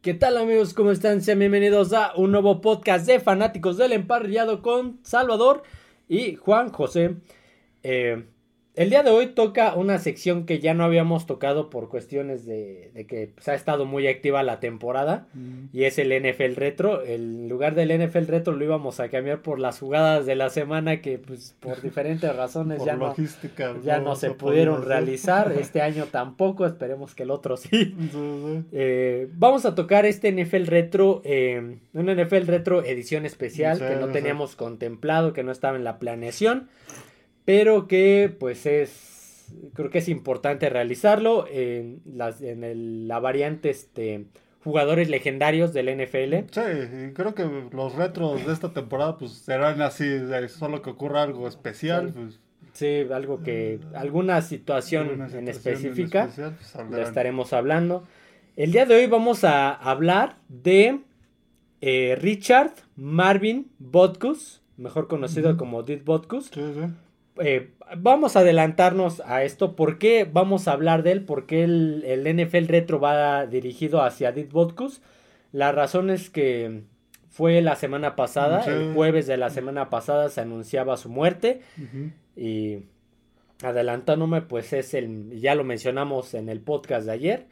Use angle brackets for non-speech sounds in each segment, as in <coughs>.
¿Qué tal amigos? ¿Cómo están? Sean bienvenidos a un nuevo podcast de fanáticos del emparrillado con Salvador y Juan José. Eh, el día de hoy toca una sección que ya no habíamos tocado por cuestiones de, que se ha estado muy activa la temporada mm. y es el NFL Retro. En lugar del NFL Retro lo íbamos a cambiar por las jugadas de la semana que pues por <laughs> diferentes razones ya, no, ya no, se pudieron realizar. <laughs> Este año tampoco, esperemos que el otro sí. Eh, vamos a tocar este NFL Retro, eh, un NFL Retro edición especial que no teníamos contemplado, que no estaba en la planeación pero que pues es, creo que es importante realizarlo en, las, en la variante este, jugadores legendarios del NFL. Sí, creo que los retros de esta temporada pues serán así, solo que ocurra algo especial. Pues. Sí, algo que, alguna situación, en específica, pues, estaremos hablando. El día de hoy vamos a hablar de eh, Richard Marvin Botkus, mejor conocido como Did Botkus. Sí, sí. Eh, vamos a adelantarnos a esto. ¿Por qué vamos a hablar de él? ¿Por qué el, NFL Retro va dirigido hacia Dit Botkus? La razón es que fue la semana pasada, el jueves de la semana pasada se anunciaba su muerte. Y adelantándome, pues es el, ya lo mencionamos en el podcast de ayer,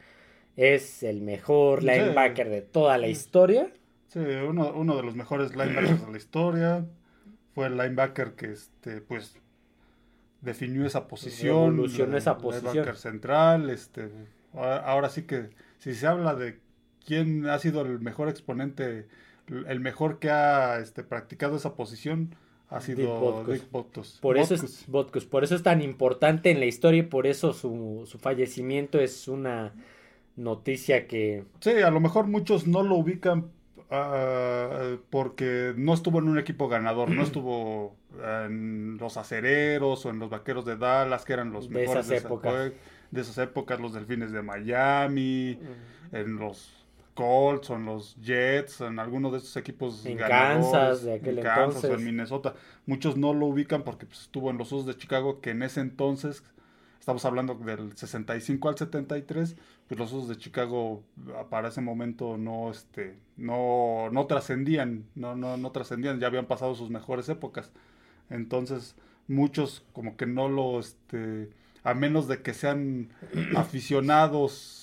es el mejor linebacker de toda la historia. Sí, uno, uno de los mejores linebackers de la historia. Fue el linebacker que, este, pues, definió esa posición. Evolucionó esa posición. central, este, ahora sí que si se habla de quién ha sido el mejor exponente, el mejor que ha este, practicado esa posición, ha sido Dick Por eso es por eso es tan importante en la historia y por eso su, su fallecimiento es una noticia que... Sí, a lo mejor muchos no lo ubican Ah, porque no estuvo en un equipo ganador, no estuvo en los acereros o en los vaqueros de Dallas, que eran los mejores de, épocas. de esas épocas, los delfines de Miami, en los Colts o en los Jets, en alguno de esos equipos en Kansas, de aquel en Kansas o en Minnesota. Muchos no lo ubican porque pues, estuvo en los Usos de Chicago, que en ese entonces estamos hablando del 65 al 73, pues los Osos de Chicago ah, para ese momento no, este, no, no trascendían, no, no, no trascendían, ya habían pasado sus mejores épocas. Entonces, muchos como que no lo, este, a menos de que sean <clears throat> aficionados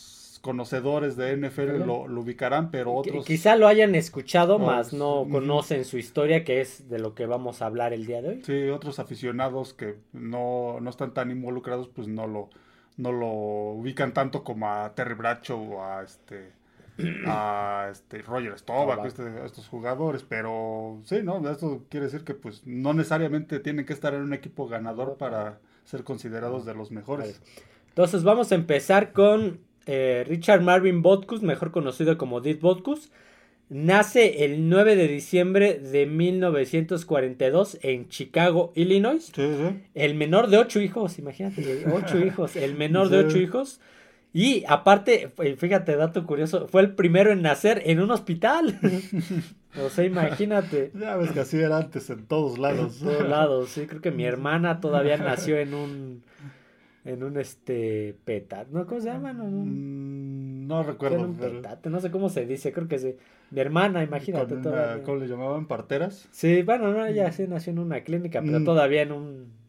conocedores de NFL lo, ubicarán, pero otros... Quizá lo hayan escuchado, más no conocen su historia, que es de lo que vamos a hablar el día de hoy. Sí, otros aficionados que no, no están tan involucrados, pues no lo, no lo ubican tanto como a Terry Bradshaw o a este <clears throat> a este Roger Staubach, este, estos jugadores, pero sí, ¿no? Esto quiere decir que pues no necesariamente tienen que estar en un equipo ganador para ser considerados de los mejores. Entonces vamos a empezar con eh, Richard Marvin Botkus, mejor conocido como Did Botkus, nace el 9 de diciembre de 1942 en Chicago, Illinois. El menor de ocho hijos, imagínate, ocho <laughs> hijos, el menor de ocho hijos. Y aparte, fíjate, dato curioso, fue el primero en nacer en un hospital. <laughs> o sea, imagínate. Ya ves que así era antes en todos lados. En todos lados, sí, creo que mi hermana todavía nació en un en un este petat, ¿no? ¿Cómo se llama? No, mm, no recuerdo. un petate, no sé cómo se dice, creo que sí. Mi hermana, imagínate. ¿Cómo le llamaban? ¿Parteras? Sí, bueno, no, ella sí nació en una clínica, pero mm. todavía en un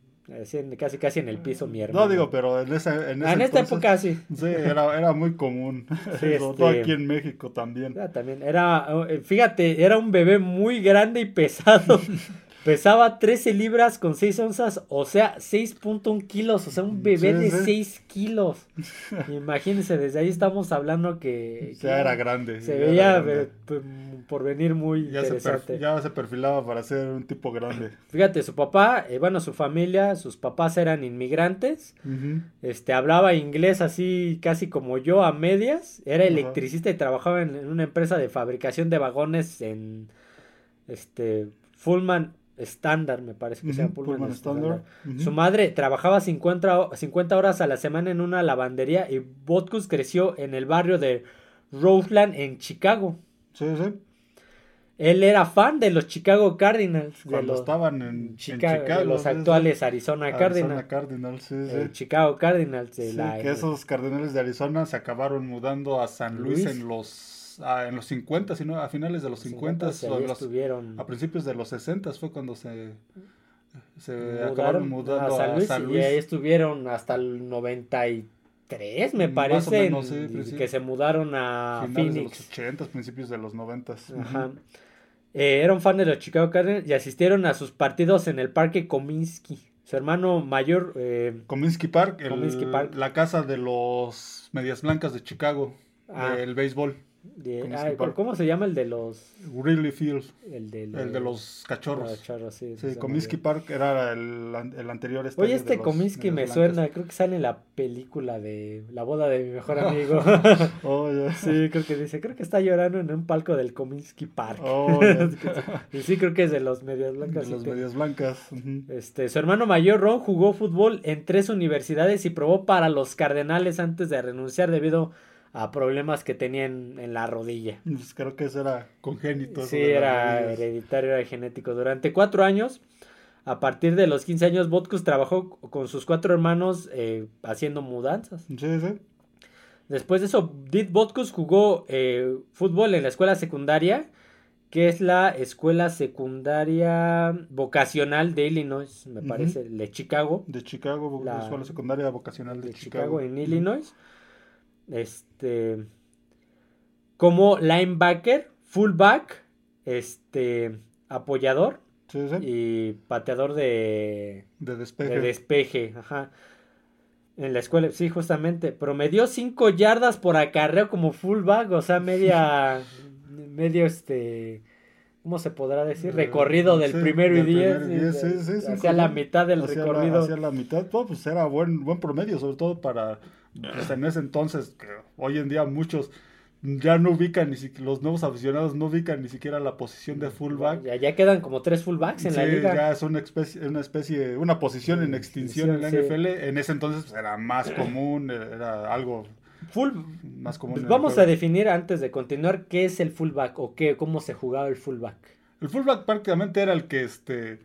casi casi en el piso mi hermana. No digo, pero en, esa, en, ah, en esta época sí. Sí, era, era muy común. <laughs> Sí, Sobre todo este aquí en México también. también. Era, eh, fíjate, era un bebé muy grande y pesado. <laughs> Pesaba 13 libras con 6 onzas, o sea, 6.1 kilos, o sea, un bebé de 6 kilos. <laughs> Imagínense, desde ahí estamos hablando que... Ya era grande. Se veía por venir muy ya interesante. Se ya se perfilaba para ser un tipo grande. <laughs> Fíjate, su papá, eh, bueno, su familia, sus papás eran inmigrantes. Este, hablaba inglés así casi como yo, a medias. Era electricista y trabajaba en, en una empresa de fabricación de vagones en... Este, Fullman estándar, me parece que sea Pullman, Su madre trabajaba 50, 50, horas a la semana en una lavandería y Botkus creció en el barrio de Roseland en Chicago. Sí, sí. Él era fan de los Chicago Cardinals. Cuando estaban en Chicago, los actuales Arizona, Cardinals. Chicago Cardinals. que esos Cardinals de Arizona se acabaron mudando a San Luis, en los los, ah, en los 50, sino a finales de los 50, ahí o los- estuvieron a principios de los 60 fue cuando se, se mudaron acabaron mudando a San Luis, y ahí estuvieron hasta el 93, me parece, menos, sí, en- sí, sí. que se mudaron a finales de los Phoenix. 80, principios de los 90. Ajá. Eh, era un fan de los Chicago Cardinals y asistieron a sus partidos en el Parque Cominsky. Su hermano mayor, eh, Cominsky Park, el- Comiskey Park. la casa de los Medias Blancas de Chicago, Ah. del béisbol. De- Comiskey ay, Park. ¿cómo se llama el de los... Wrigley Field, El de, el de los cachorros. cachorros, sí, Sí, Comiskey Park era el, el anterior estadio Oye, este los Cominsky me suena, creo que sale en la película de La boda de mi mejor <laughs> amigo. <laughs> Oh, ya. sí, creo que dice, creo que está llorando en un palco del Cominsky Park. Oh, <laughs> ya. y sí, creo que es de los Medias Blancas. De los Medias Blancas. Este, su hermano mayor, Ron, jugó fútbol en tres universidades y probó para los Cardenales antes de renunciar debido a problemas que tenía en, en la rodilla. Pues creo que eso era congénito. eso Sí, era rodillas. hereditario, era genético. Durante cuatro años, a partir de los 15 años, Botkus trabajó con sus cuatro hermanos eh, haciendo mudanzas. Sí, sí. Después de eso, Dit Botkus jugó eh, fútbol en la escuela secundaria, que es la escuela secundaria vocacional de Illinois, me parece, de Chicago. De Chicago, La- la escuela secundaria vocacional de, de Chicago. Chicago, en Illinois. Este como linebacker, fullback, este apoyador Sí, sí. y pateador de, De despeje. de despeje, ajá. En la escuela, sí, justamente. Promedió 5 yardas por acarreo como fullback, o sea, media. <laughs> medio este. ¿Cómo se podrá decir? Eh, Recorrido del sí, primero y del diez. y diez, sí, sí, sí, hacia la mitad del hacia recorrido. La, hacia la mitad, pues, pues era buen, buen promedio, sobre todo para pues, en ese entonces, que hoy en día muchos ya no ubican, ni siquiera, los nuevos aficionados no ubican ni siquiera la posición de fullback. Ya, ya quedan como tres fullbacks en Sí, la liga. ya es una especie, una especie, una posición en extinción en la sí. NFL. En ese entonces pues, era más común, era algo Full, más común. vamos a definir antes de continuar qué es el fullback o qué, cómo se jugaba el fullback. El fullback prácticamente era el que este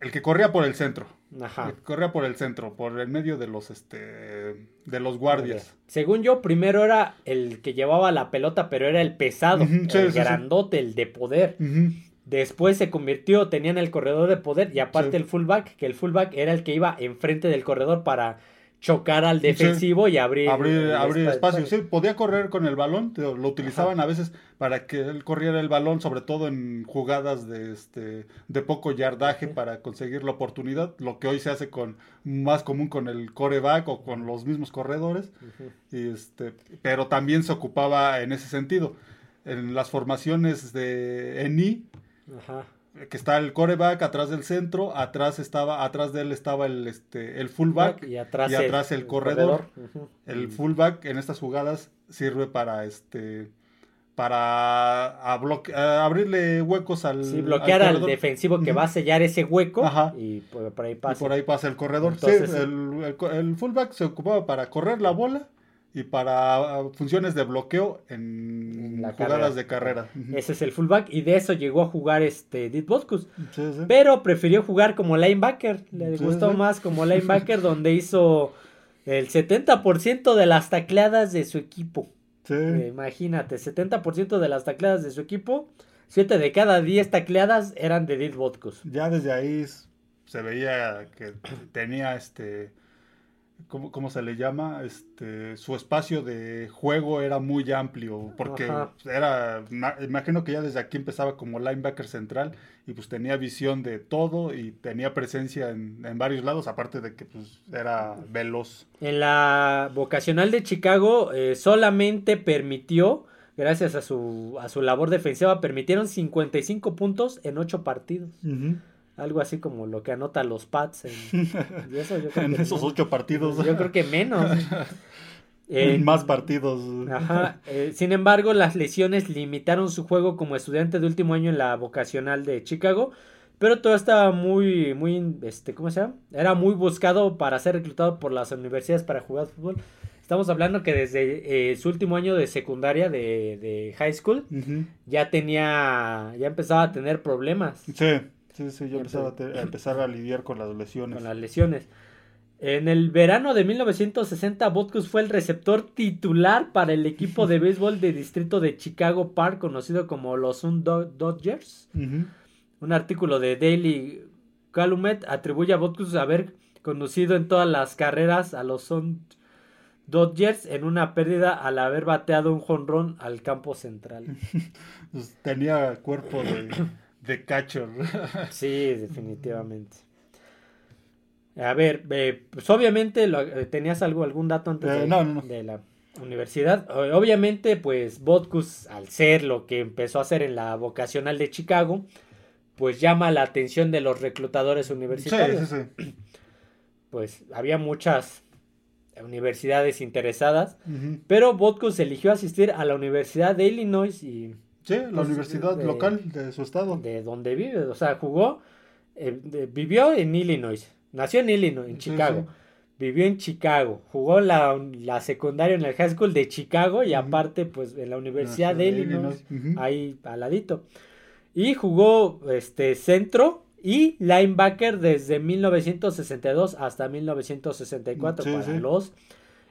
el que corría por el centro. Ajá. Corría por el centro, por el medio de los este de los guardias. Según yo, primero era el que llevaba la pelota, pero era el pesado, sí, el sí, sí. grandote, el de poder. Después se convirtió, tenían el corredor de poder y aparte el fullback, que el fullback era el que iba enfrente del corredor para chocar al Sí. defensivo y abrir, abrir, el abrir espa- espacio. Sí, podía correr con el balón, lo utilizaban a veces para que él corriera el balón, sobre todo en jugadas de este de poco yardaje para conseguir la oportunidad, lo que hoy se hace con más común con el coreback o con los mismos corredores. Y este, pero también se ocupaba en ese sentido. En las formaciones de ENI, Ajá. Que está el coreback atrás del centro, atrás estaba, atrás de él estaba el este el fullback. y atrás, y atrás el corredor. El fullback en estas jugadas sirve para este para a abrirle huecos al, Sí, bloquear al, defensivo que va a sellar ese hueco Ajá. y por, por ahí y pasa. por ahí pasa el corredor. Entonces, sí, el, el co- el fullback se ocupaba para correr la bola y para ah, funciones de bloqueo en, la jugadas carrera. de carrera. Ese es el fullback y de eso llegó a jugar este Dit Boscus. Sí, sí. Pero prefirió jugar como linebacker. Le Sí, gustó sí. más como <laughs> linebacker donde hizo el 70% de las tacleadas de su equipo. Sí. Eh, imagínate, 70% de las tacleadas de su equipo, 7 de cada 10 tacleadas eran de Dit Boscus. Ya desde ahí se veía que tenía este ¿cómo, cómo se le llama? Este su espacio de juego era muy amplio porque Ajá. era ma- imagino que ya desde aquí empezaba como linebacker central y pues tenía visión de todo y tenía presencia en, en varios lados aparte de que pues era veloz. En la vocacional de Chicago eh, solamente permitió, gracias a su, a su labor defensiva, permitieron 55 puntos en 8 partidos. Algo así como lo que anota los Pats. En, <laughs> y eso yo creo en que esos no. ocho partidos. Yo creo que menos. <laughs> Eh, más partidos. Ajá. eh, sin embargo, las lesiones limitaron su juego como estudiante de último año en la vocacional de Chicago. Pero todo estaba muy, muy, este, ¿cómo se llama? Era muy buscado para ser reclutado por las universidades para jugar fútbol. Estamos hablando que desde eh, su último año de secundaria, de, de high school, ya tenía, ya empezaba a tener problemas Sí, sí, sí, yo empezaba a, empezar a lidiar con las lesiones. con las lesiones. En el verano de 1960, Butkus fue el receptor titular para el equipo de <laughs> béisbol de distrito de Chicago Park, conocido como los Sun Dodgers. Un artículo de Daily Calumet atribuye a Butkus haber conducido en todas las carreras a los Sun Dodgers en una pérdida al haber bateado un jonrón al campo central. <laughs> Pues, tenía cuerpo de, de catcher. sí, definitivamente. A ver, eh, pues obviamente eh, tenías algo, algún dato antes eh, de, la universidad. Obviamente, pues Botkus, al ser lo que empezó a hacer en la vocacional de Chicago, pues llama la atención de los reclutadores universitarios. Sí, sí, sí. <clears throat> Pues había muchas universidades interesadas, pero Botkus eligió asistir a la Universidad de Illinois y... Sí, la pues, universidad local de su estado. De donde vive, o sea, jugó, vivió en Illinois Nació en Illinois, en Chicago. Vivió en Chicago. Jugó la, la, secundaria en el High School de Chicago y aparte, pues, en la Universidad de Illinois, ahí al ladito. Y jugó este centro y linebacker desde 1962 hasta 1964 para los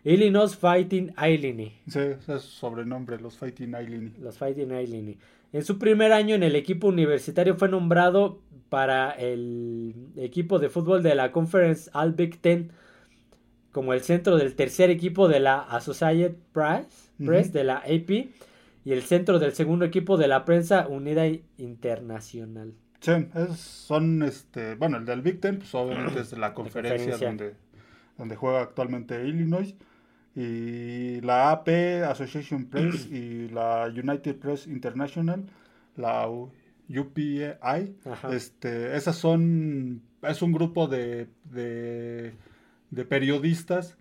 Illinois Fighting Illini. Sí, ese es su sobrenombre, los Fighting Illini. Los Fighting Illini. En su primer año en el equipo universitario fue nombrado para el equipo de fútbol de la Conference All Big Ten como el centro del tercer equipo de la Associated Press, Press de la AP y el centro del segundo equipo de la prensa unida internacional. Sí, son este, bueno, el del Big Ten, pues obviamente es la conferencia, Donde, donde juega actualmente Illinois y la AP Association Press y la United Press International, la UPI, este, esas son, es un grupo de, de, periodistas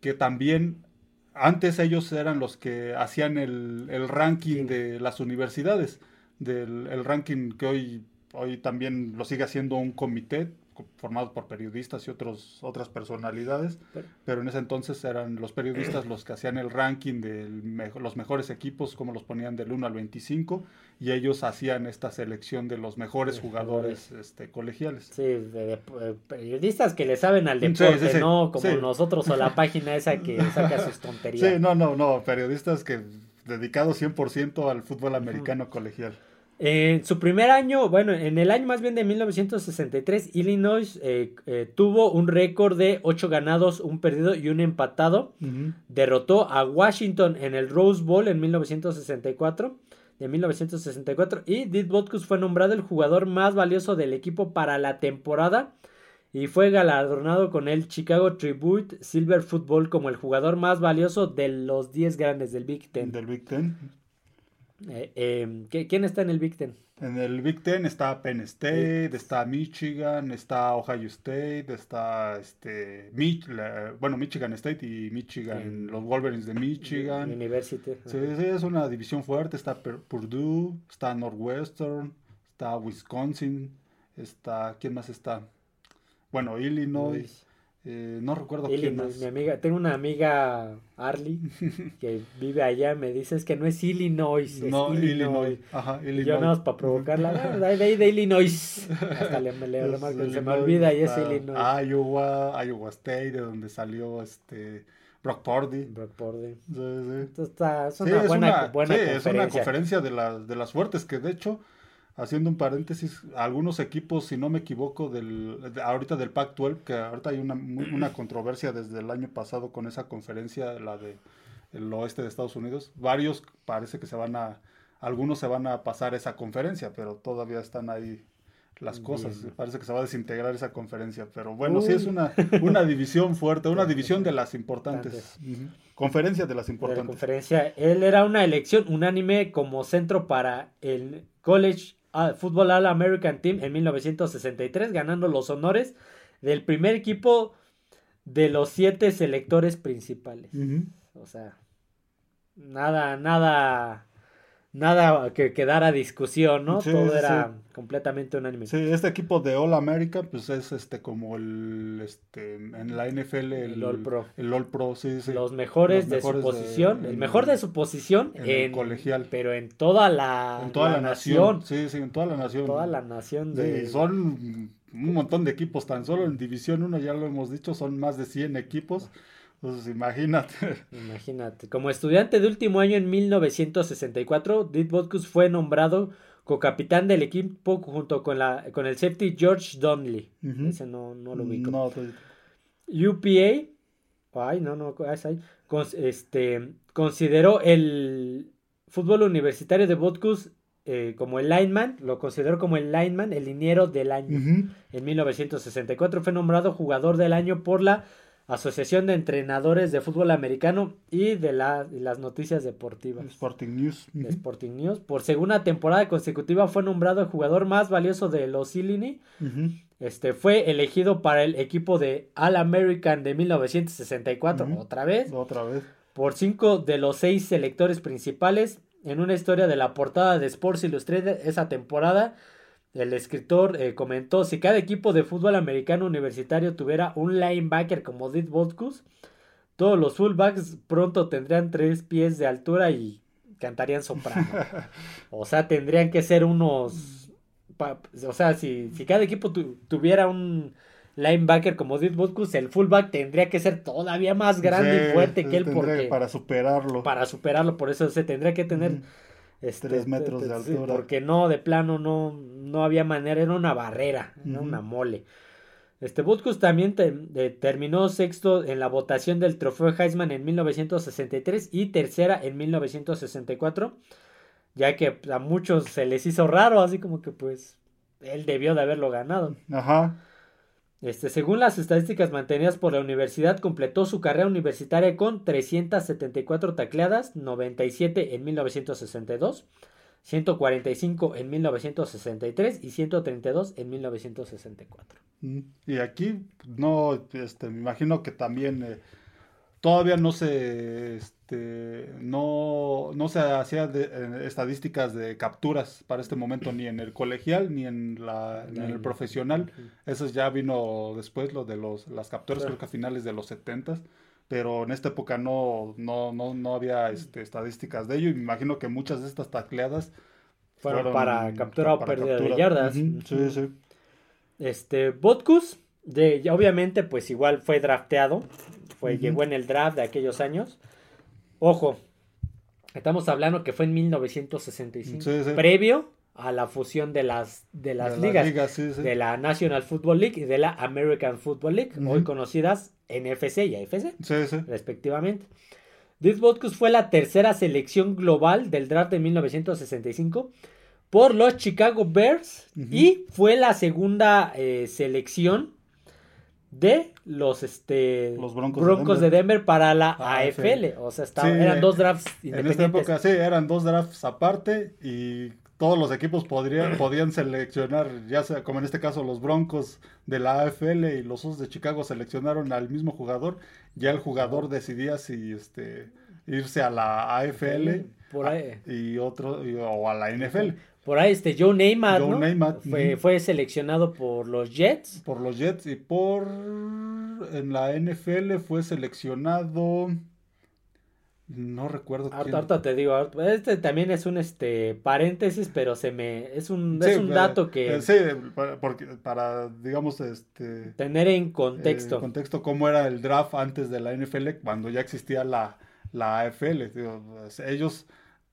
que también, antes ellos eran los que hacían el, el ranking de las universidades, del el ranking que hoy, hoy también lo sigue haciendo un comité formado por periodistas y otros, otras personalidades, pero, en ese entonces eran los periodistas los que hacían el ranking de los mejores equipos, como los ponían del 1 al 25, y ellos hacían esta selección de los mejores jugadores este, colegiales. Sí, de, periodistas que le saben al deporte, no como nosotros o la <laughs> página esa que saca sus tonterías. Sí, no, no, no, periodistas que dedicados 100% al fútbol americano colegial. En su primer año, bueno, en el año más bien de 1963, Illinois eh, eh, tuvo un récord de 8 ganados, un perdido y un empatado. Derrotó a Washington en el Rose Bowl en 1964, de 1964. Y Did Botkus fue nombrado el jugador más valioso del equipo para la temporada. Y fue galardonado con el Chicago Tribute Silver Football como el jugador más valioso de los 10 grandes del Big Ten. Del Big Ten. Eh, em, ¿Quién está en el Big Ten? En el Big Ten está Penn State, está Michigan, está Ohio State, está este, bueno, Michigan State y Michigan, los Wolverines de Michigan. University. Sí, sí, es una división fuerte. Está Purdue, está Northwestern, está Wisconsin, está, ¿quién más está? Bueno, Illinois. Eh, no recuerdo quién más. Mi amiga, tengo una amiga, Arlie, <laughs> que vive allá, me dice es que no es Illinois, no, Illinois. Ajá, Illinois. Y yo nada más para provocarla, de ahí de Illinois. Hasta le, le, se me olvida y es Illinois. Iowa, Iowa State, de donde salió este Brock Purdy. Brock Purdy. Sí, sí. Está, es una buena, buena sí, conferencia. es una conferencia de, la, de las fuertes que de hecho haciendo un paréntesis, algunos equipos, si no me equivoco, del, ahorita del Pac-12, que ahorita hay una, una controversia desde el año pasado con esa conferencia, la de el oeste de Estados Unidos, varios parece que se van a, algunos se van a pasar esa conferencia, pero todavía están ahí las cosas. Parece que se va a desintegrar esa conferencia, pero bueno, sí es una, una división fuerte, una división de las importantes. Conferencia de las importantes. conferencia, él era una elección unánime como centro para el College Fútbol All American Team en 1963, ganando los honores del primer equipo de los siete selectores principales. O sea, nada, nada nada que quedara discusión, ¿no? Todo era completamente unánime. Sí, este equipo de All America, pues es este como el este en la NFL el, All Pro. El All Pro, sí, sí. Los mejores, de su posición, el mejor de su posición en, colegial, pero en toda la, en toda la, nación. Sí, sí, en toda la nación. Toda la nación de son un montón de equipos, tan solo en División 1, ya lo hemos dicho, son más de 100 equipos. Entonces, imagínate. Imagínate. Como estudiante de último año en 1964, Dick Butkus fue nombrado co-capitán del equipo junto con, la, con el safety George Donnelly. Ese no, no lo ubico. No, UPA, ay, no, no, es ahí, este, consideró el fútbol universitario de Butkus eh, como el lineman, lo consideró como el lineman, el liniero del año. En 1964 fue nombrado jugador del año por la Asociación de Entrenadores de Fútbol Americano y de las noticias deportivas. Sporting News. Sporting News. Por segunda temporada consecutiva fue nombrado el jugador más valioso de los Illini. Este fue elegido para el equipo de All American de 1964, otra vez. Otra vez. Por cinco de los seis selectores principales en una historia de la portada de Sports Illustrated esa temporada el escritor eh, comentó, si cada equipo de fútbol americano universitario tuviera un linebacker como Did Botkus, todos los fullbacks pronto tendrían tres pies de altura y cantarían soprano. <laughs> o sea, tendrían que ser unos... o sea, si, si cada equipo tuviera un linebacker como Did Botkus, el fullback tendría que ser todavía más grande y fuerte que él porque... Para superarlo. Para superarlo, por eso se tendría que tener... Este, Tres metros de altura. porque no, de plano no, no había manera, era una barrera, era una mole. Este Butkus también terminó sexto en la votación del trofeo Heisman en 1963 y tercera en 1964, ya que a muchos se les hizo raro, así como que pues él debió de haberlo ganado. Ajá. Este, según las estadísticas mantenidas por la universidad, completó su carrera universitaria con 374 tacleadas, 97 en 1962, 145 en 1963 y 132 en 1964. Mm, y aquí no, este, me imagino que también eh, todavía no se este, no, no se hacía de, estadísticas de capturas para este momento ni en el colegial ni en, la, en el profesional. Eso ya vino después lo de los las capturas creo que a finales de los 70 pero en esta época no no no, no había este, estadísticas de ello y me imagino que muchas de estas tacleadas fueron, para captura o pérdida de yardas. Sí sí. Este Botkus de obviamente pues igual fue drafteado fue, llegó en el draft de aquellos años. Ojo, estamos hablando que fue en 1965, previo a la fusión de las, de las ligas, de la National Football League y de la American Football League, hoy conocidas NFC y AFC, respectivamente. Dick Butkus fue la tercera selección global del draft de 1965 por los Chicago Bears y fue la segunda eh, selección de los este los Broncos, de, Denver. para la AFL. O sea, eran dos drafts En esta época sí, eran dos drafts aparte y todos los equipos podrían, <clears throat> podían seleccionar, ya sea como en este caso los Broncos de la AFL y los Osos de Chicago seleccionaron al mismo jugador. Ya el jugador decidía si este irse a la AFL y otro o a la NFL. Por ahí este Joe Neymar, Fue, fue, seleccionado por los Jets. Por los Jets y por en la NFL fue seleccionado no recuerdo ahorita, te digo, este también es un este paréntesis, pero se me es un, es un dato que eh, sí, porque para digamos este tener en contexto. En contexto cómo era el draft antes de la NFL cuando ya existía la la AFL, pues, ellos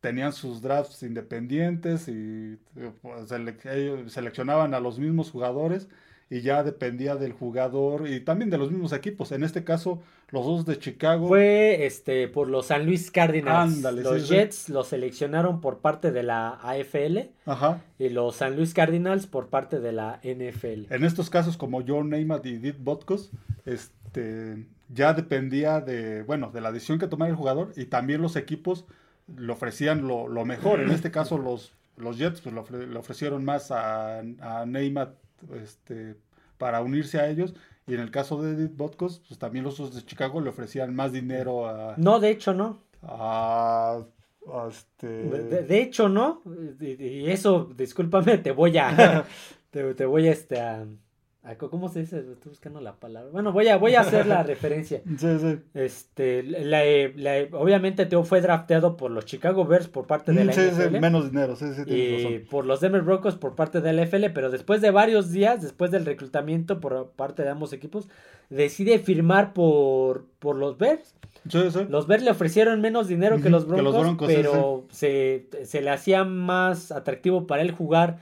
tenían sus drafts independientes y pues, ellos seleccionaban a los mismos jugadores y ya dependía del jugador y también de los mismos equipos. En este caso, los dos de Chicago. Fue este por los San Luis Cardinals. los Jets los seleccionaron por parte de la AFL. Ajá. Y los San Luis Cardinals por parte de la NFL. En estos casos, como John Neymar y Dick Botkos, este ya dependía de, bueno, de la decisión que tomara el jugador y también los equipos le ofrecían lo, mejor. En este caso, los, los Jets pues, le ofrecieron más a, a Neymar este, para unirse a ellos. Y en el caso de Edith Botkos, pues también los de Chicago le ofrecían más dinero a... No, de hecho no. A, este... de, hecho no. Y, eso, discúlpame, te voy a... <laughs> te, voy a, este, a, ¿Cómo se dice? Estoy buscando la palabra. Bueno, voy a, voy a hacer la <laughs> referencia. Sí, sí. Este, la, la- obviamente Teo fue drafteado por los Chicago Bears por parte de la sí, sí, NFL. menos dinero, sí, sí, y razón. por los Denver Broncos por parte de la NFL, pero después de varios días, después del reclutamiento por parte de ambos equipos, decide firmar por, por los Bears. Sí, sí. Los Bears le ofrecieron menos dinero que los que Broncos, los Broncos, pero Se, se le hacía más atractivo para él jugar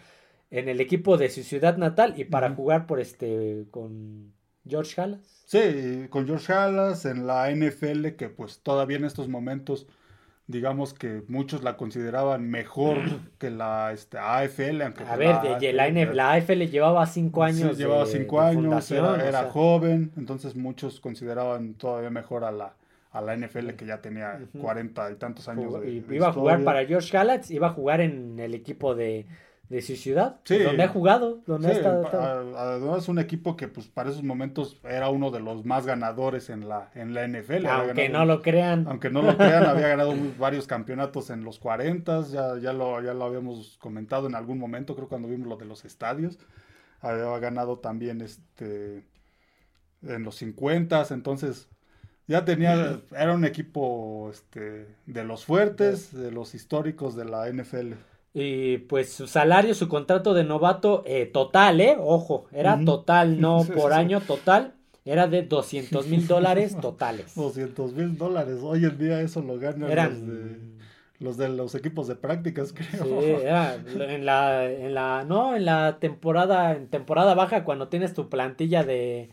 en el equipo de su ciudad natal y para jugar por este con George Halas. Sí, con George Halas en la NFL, que pues todavía en estos momentos, digamos que muchos la consideraban mejor <clears throat> que la este, AFL, aunque A ver, la de- la, N- la AFL llevaba cinco Sí, años. llevaba de- cinco de años, era, o era sea, joven, entonces muchos consideraban todavía mejor a la, a la NFL que ya tenía cuarenta y tantos años jugó- de, y de iba a jugar para George Halas, iba a jugar en el equipo de, de su ciudad, Sí. donde ha jugado, donde Sí, a- además un equipo que pues para esos momentos era uno de los más ganadores en la, en la NFL. Aunque ganado- no lo crean. Aunque no lo crean, había <laughs> ganado varios campeonatos en los 40, ya, ya, lo, ya lo habíamos comentado en algún momento, creo cuando vimos lo de los estadios. Había ganado también este en los 50, entonces ya tenía, era un equipo este, de los fuertes, de los históricos de la NFL. Y pues su salario, su contrato de novato eh, total, ¿eh? Ojo, era total, no <laughs> Sí, por sí, sí. año total. Era de 200 mil dólares <laughs> totales. 200 mil dólares, hoy en día eso lo ganan los, de, los de los equipos de prácticas, Sí, creo. era en la, en la, no, en la temporada, en temporada baja, cuando tienes tu plantilla de,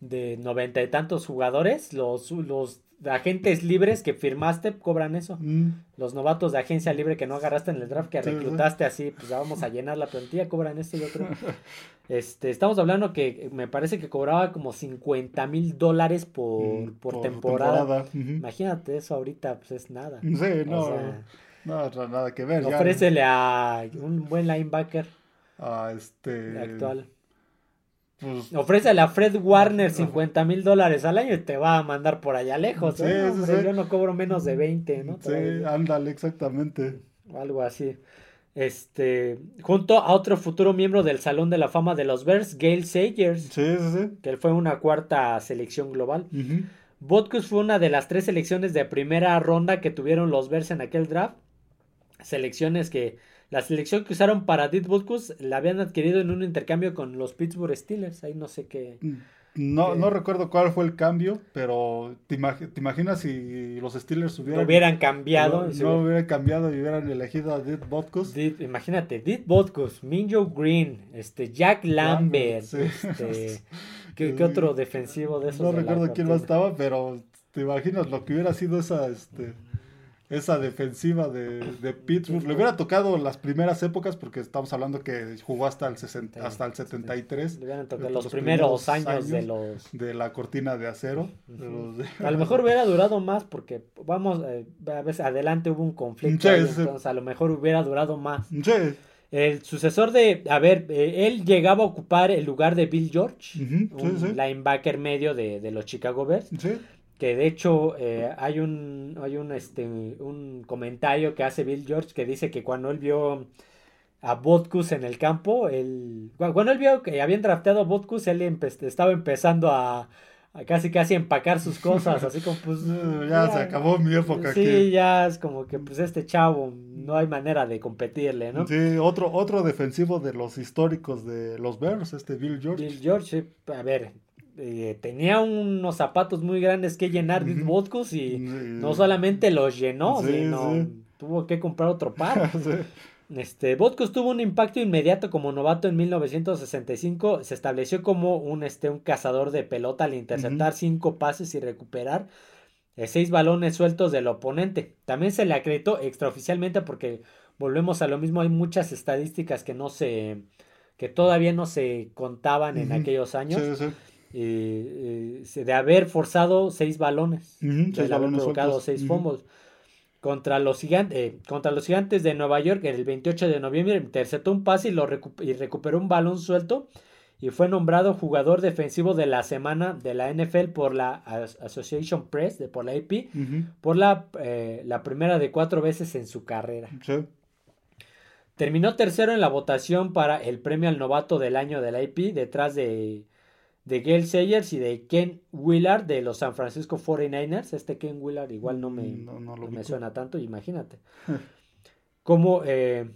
de noventa y tantos jugadores, los, los agentes libres que firmaste cobran eso. Mm, Los novatos de agencia libre que no agarraste en el draft, que reclutaste así, pues ya vamos a llenar la plantilla, cobran esto, yo creo. <laughs> Este, estamos hablando que me parece que cobraba como 50 mil dólares por, mm, por, temporada. Imagínate eso ahorita, pues es nada. Sí, no, O sea, no, no, nada que ver. ya. ofrécele a un buen linebacker a este actual. Pues, Ofrécele a Fred Warner 50 mil dólares al año y te va a mandar por allá lejos. Sí, ¿eh? sí, Hombre, sí. Yo no cobro menos de 20, ¿no? sí, ándale, exactamente. o algo así. Este, junto a otro futuro miembro del Salón de la Fama de los Bears, Gail Sagers, Sí, sí, sí. que fue una cuarta selección global. Butkus fue una de las tres selecciones de primera ronda que tuvieron los Bears en aquel draft. Selecciones que la selección que usaron para Dit Butkus la habían adquirido en un intercambio con los Pittsburgh Steelers. Ahí no sé qué. No, no recuerdo cuál fue el cambio, pero ¿te, imag- te imaginas si los Steelers hubieran, hubieran cambiado. no, no hubiera- hubieran cambiado y hubieran elegido a Dit Botkus? Imagínate, Dit Butkus, Minjo Green, este, Jack Lambert, sí. este, <laughs> ¿qué, qué otro defensivo de esos? No de recuerdo quién más estaba, pero te imaginas lo que hubiera sido esa, este, esa defensiva de, de Pittsburgh. Le hubiera tocado las primeras épocas, porque estamos hablando que jugó hasta el, 60 hasta el 73, Le hubieran tocado Los los primeros, primeros años, de los... de la cortina de acero. de los A lo mejor hubiera durado más porque, vamos, eh, a veces adelante hubo un conflicto, Sí, ahí, sí. entonces a lo mejor hubiera durado más. El sucesor de, a ver, eh, él llegaba a ocupar el lugar de Bill George, Ujú, sí, un linebacker medio de, de los Chicago Bears, Sí. Que de hecho eh, hay un hay un este un comentario que hace Bill George que dice que cuando él vio a Botkus en el campo, él, cu- cuando él vio que habían drafteado a Botkus, él empe- estaba empezando a, a casi casi empacar sus cosas, así como pues <laughs> Ya se acabó mi época Sí, aquí. ya es como que pues este chavo no hay manera de competirle, ¿no? Sí, otro, otro defensivo de los históricos de los Bears, este Bill George. Bill George, a ver, eh, tenía unos zapatos muy grandes que llenar de. Botkus y Sí. no solamente los llenó, Sí, sino sí. tuvo que comprar otro par. <laughs> Este, Botkus tuvo un impacto inmediato como novato en 1965. Se estableció como un, este, un cazador de pelota al interceptar cinco pases y recuperar eh, seis balones sueltos del oponente. También se le acreditó extraoficialmente porque volvemos a lo mismo. Hay muchas estadísticas que no se, que todavía no se contaban en aquellos años. Sí, sí. Eh, eh, de haber forzado seis balones de seis haber balones provocado sueltos. seis. Contra los, gigantes, eh, contra los gigantes de Nueva York el 28 de noviembre interceptó un pase y, lo recu- y recuperó un balón suelto y fue nombrado jugador defensivo de la semana de la NFL por la As- Association Press, de, por la AP, por la, eh, la primera de cuatro veces en su carrera. Sí. terminó tercero en la votación para el premio al novato del año de la IP, detrás de, de Gail Sayers y de Ken Willard de los San Francisco 49ers. Este Ken Willard igual no me, No, no lo no me suena tanto, imagínate. <laughs> Como eh,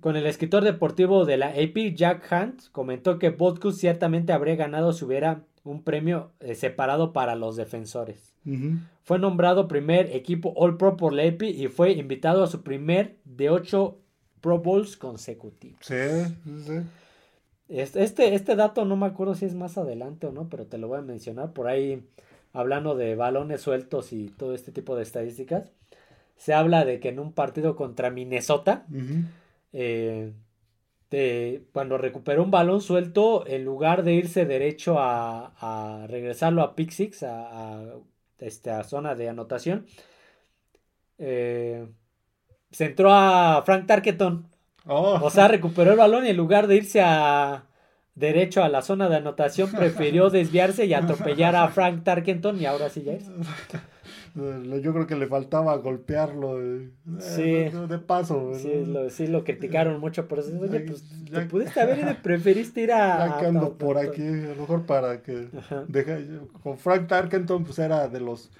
con el escritor deportivo de la AP, Jack Hunt, comentó que Butkus ciertamente habría ganado si hubiera un premio eh, separado para los defensores. Ujú. Fue nombrado primer equipo All Pro por la AP y fue invitado a su primer de ocho Pro Bowls consecutivos. Sí, sí. Este, este, este dato no me acuerdo si es más adelante o no, pero te lo voy a mencionar. Por ahí, hablando de balones sueltos y todo este tipo de estadísticas, se habla de que en un partido contra Minnesota, eh, de- cuando recuperó un balón suelto, en lugar de irse derecho a, a regresarlo a pick six, a, a, este, a zona de anotación, eh, se entró a Frank Tarkenton. Oh, O sea, recuperó el balón y en lugar de irse a derecho a la zona de anotación, prefirió <laughs> desviarse y atropellar a Frank Tarkenton y ahora sí ya es. Eh, Yo creo que le faltaba golpearlo eh, Sí. de, de paso. Sí lo, sí lo criticaron mucho, pero oye, Ya- pues ya- te pudiste haber ido y preferiste ir a... Ya que a- ando a- por aquí, a lo mejor para que deja- con Frank Tarkenton pues era de los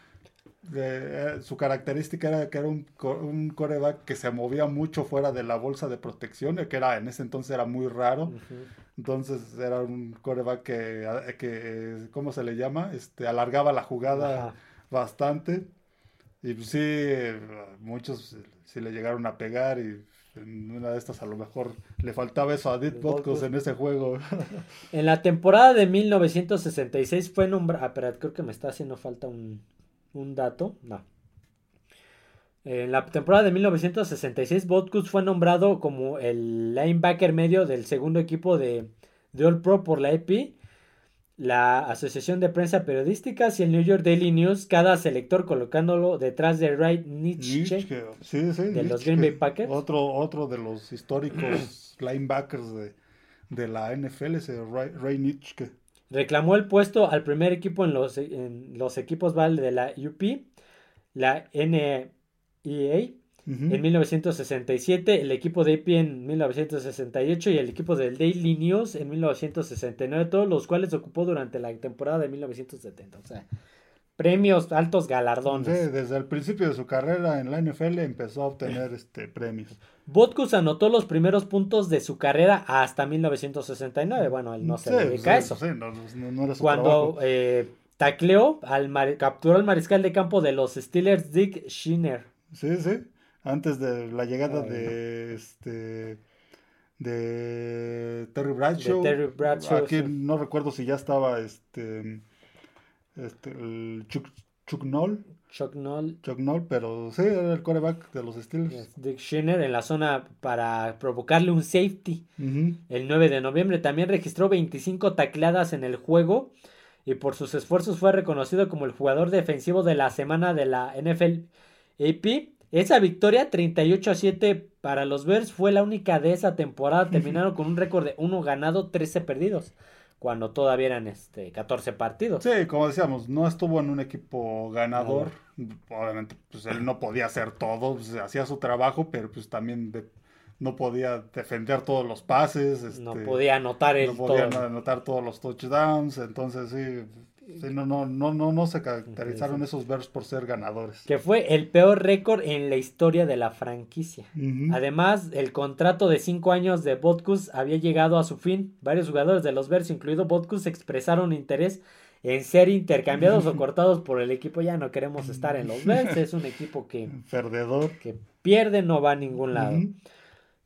eh, su característica era que era un, un coreback que se movía mucho fuera de la bolsa de protección, eh, que era en ese entonces era muy raro. Entonces era un coreback que, eh, que ¿cómo se le llama? Este, alargaba la jugada bastante. Y pues sí, eh, muchos eh, sí le llegaron a pegar y en una de estas a lo mejor le faltaba eso a Butkus. Butkus en ese juego. En la temporada de 1966 fue nombrado... Ah, espera, creo que me está haciendo falta un, un dato. No. En la temporada de 1966, Butkus fue nombrado como el linebacker medio del segundo equipo de, de All Pro por la EP, la Asociación de Prensa Periodísticas y el New York Daily News, cada selector colocándolo detrás de Ray Nietzsche. Nietzsche, sí, sí, de los Green Bay Packers. Otro, otro de los históricos <clears throat> linebackers de, de la NFL, ese Ray, Ray Nietzsche. Reclamó el puesto al primer equipo en los, en los equipos VAL de la UP, la NEA Ujú. en 1967, el equipo de AP en 1968 y el equipo del Daily News en 1969, todos los cuales ocupó durante la temporada de 1970. O sea, premios, altos Sí, galardones. desde el principio de su carrera en la NFL empezó a obtener <laughs> este premios. Butkus anotó los primeros puntos de su carrera hasta 1969. Bueno, él no se Sí, dedica a sí, eso. sí, no, no- no era su Cuando eh, tacleó, al mar- capturó al mariscal de campo de los Steelers, Dick Schinner. Sí, sí. Antes de la llegada Ay, de este de Terry Bradshaw. De Terry Bradshaw, Aquí sí. no recuerdo si ya estaba este este el Chuck, Chuck Noll, Chuck Noll, Chuck Noll, pero sí era el coreback de los Steelers. Dick Schinner en la zona para provocarle un safety. El 9 de noviembre también registró 25 tacleadas en el juego y por sus esfuerzos fue reconocido como el jugador defensivo de la semana de la NFL AP. Esa victoria 38 a 7 para los Bears fue la única de esa temporada. <laughs> Terminaron con un récord de 1 ganado, 13 perdidos. Cuando todavía eran este, 14 partidos. Sí, como decíamos, no estuvo en un equipo ganador. Obviamente, pues él no podía hacer todo, pues, hacía su trabajo, pero pues también de- no podía defender todos los pases. No este, podía anotar el no podía todo. anotar todos los touchdowns, entonces sí, sí, no, no, no, no, no se caracterizaron esos Bears por ser ganadores. Que fue el peor récord en la historia de la franquicia. Además, el contrato de 5 años de Botkus había llegado a su fin. Varios jugadores de los Bears, incluido Botkus, expresaron interés en ser intercambiados o cortados por el equipo. Ya no queremos estar en los Bears. Es un equipo que, <laughs> Perdedor. que pierde, no va a ningún lado.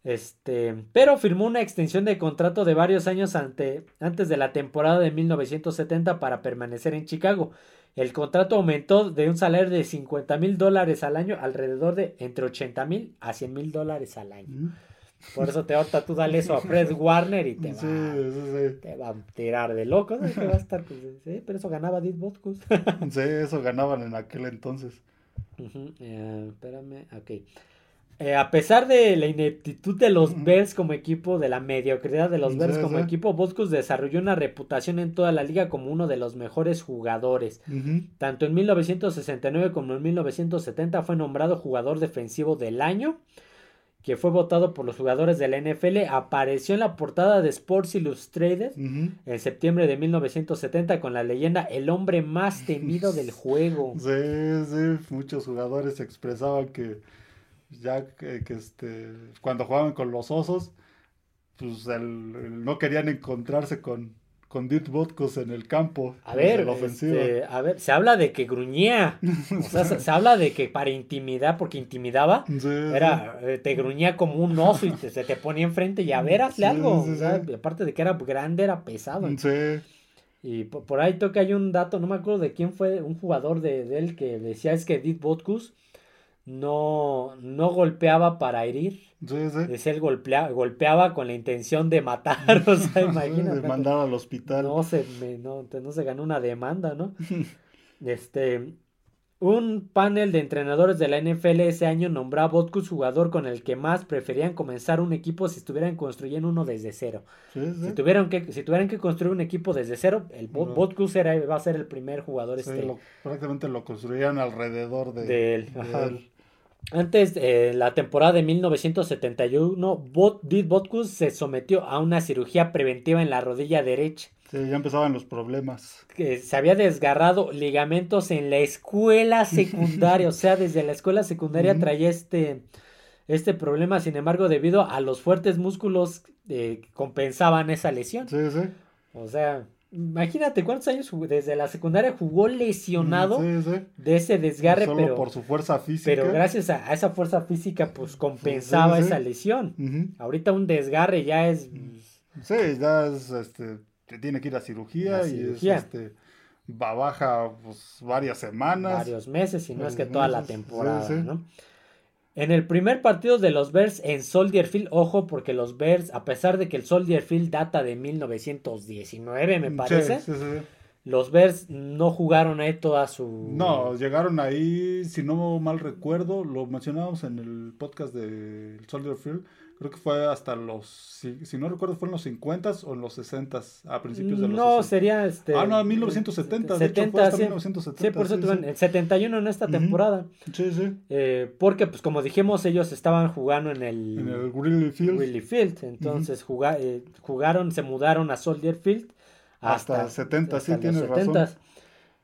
Este, pero firmó una extensión de contrato de varios años ante, antes de la temporada de 1970 para permanecer en Chicago. El contrato aumentó de un salario de 50 mil dólares al año alrededor de entre 80 mil a 100 mil dólares al año. Ujú. Por eso te ahorita tú dale eso a Fred Warner y te va, Sí, sí, sí. te va a tirar de loco. ¿no? Que va a estar, pues, sí, pero eso ganaba Dick Butkus. Sí, eso ganaban en aquel entonces. Eh, espérame, ok. Eh, a pesar de la ineptitud de los Bears como equipo, de la mediocridad de los Sí, Bears como sí. equipo, Butkus desarrolló una reputación en toda la liga como uno de los mejores jugadores. Tanto en 1969 como en 1970 fue nombrado jugador defensivo del año que fue votado por los jugadores de la NFL, apareció en la portada de Sports Illustrated en septiembre de 1970 con la leyenda El hombre más temido del juego. <laughs> Sí, sí, muchos jugadores expresaban que ya que, que, este cuando jugaban con los osos, pues el- el- no querían encontrarse con, con Dirk Butkus en el campo, A en ver, la ofensiva. este, a ver, se habla de que gruñía, o sea, se, se habla de que para intimidar, porque intimidaba, Sí, era, eh, te gruñía como un oso y te- se te ponía enfrente y a ver, hazle Sí, algo, sí, o sea, sí. aparte de que era grande, era pesado. Sí, Y po- por, ahí toca hay un dato, no me acuerdo de quién fue, un jugador de, de él que decía es que Edith Botkus no, no golpeaba para herir, sí, sí. decía él golpea- golpeaba con la intención de matar, o sea, <laughs> imagínate. De mandar al hospital. No se, me- no, no se ganó una demanda, ¿no? <laughs> Este, un panel de entrenadores de la NFL ese año nombró a Botkus jugador con el que más preferían comenzar un equipo si estuvieran construyendo uno desde cero. Sí. Si tuvieran que, si tuvieran que construir un equipo desde cero, el Bo- No. Botkus era, va a ser el primer jugador este, lo- prácticamente lo construían alrededor de, de él. de él. Antes, eh, la temporada de 1971, Bot, Did Botkus se sometió a una cirugía preventiva en la rodilla derecha. Sí, ya empezaban los problemas. que se había desgarrado ligamentos en la escuela secundaria, o sea, desde la escuela secundaria traía este, este problema, sin embargo, debido a los fuertes músculos eh, compensaban esa lesión. Sí, sí. O sea, imagínate cuántos años jugó- desde la secundaria jugó lesionado Sí, sí. de ese desgarre, Solo pero, por su fuerza física. pero gracias a, a esa fuerza física, pues compensaba sí. esa lesión. Ahorita un desgarre ya es... Sí, ya es, este, te tiene que ir a cirugía, y es, este, va baja pues, varias semanas. varios meses, y no es que toda la temporada. ¿no? En el primer partido de los Bears en Soldier Field, ojo, porque los Bears, a pesar de que el Soldier Field data de 1919, me parece, sí, sí. los Bears no jugaron ahí toda su... No, llegaron ahí, si no mal recuerdo, lo mencionábamos en el podcast de Soldier Field, creo que fue hasta los, si, si no recuerdo, fue en los 50 o en los 60 a principios de los No, 60. sería este... Ah, no, 1970, de hecho, fue hasta sí. 1970, Sí, por eso sí, tuvieron sí. el 71 en esta Ujú. temporada. Sí, sí, eh, porque, pues como dijimos, ellos estaban jugando en el... en el Greeley Field. Willy Field. Entonces juga- eh, jugaron, se mudaron a Soldier Field Hasta hasta, 70, sí, los tienes razón.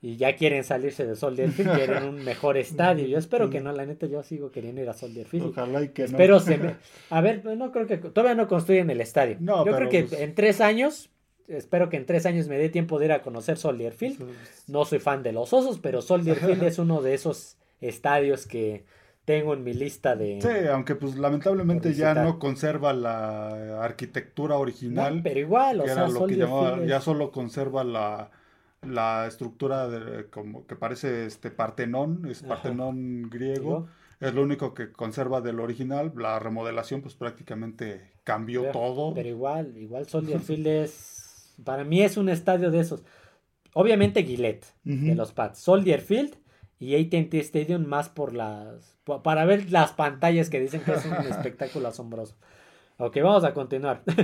70s. Y ya quieren salirse de Soldier Field, quieren un mejor estadio. Yo espero que no, la neta, yo sigo queriendo ir a Soldier Field. Ojalá y que no. Espero se me... A ver, no creo que... Todavía no construyen el estadio. No, yo pero creo que pues- en tres años, espero que en tres años me dé tiempo de ir a conocer Soldier Field. No soy fan de los osos, pero Soldier Field <laughs> es uno de esos estadios que tengo en mi lista de... Sí, aunque pues lamentablemente ya no conserva la arquitectura original. No, pero igual, o que sea, era lo que llamaba, ya solo conserva la, la estructura de, como que parece este Partenón, es. Partenón griego, es lo único que conserva del original, la remodelación pues prácticamente cambió Pero- todo. Pero igual, igual Soldier Field es. Para mí es un estadio de esos. Obviamente Gillette, Ujú. de los Pats. Soldier Field y ATT Stadium más por las. pa- Para ver las pantallas que dicen que es un <laughs> espectáculo asombroso. Ok, vamos a continuar. <laughs>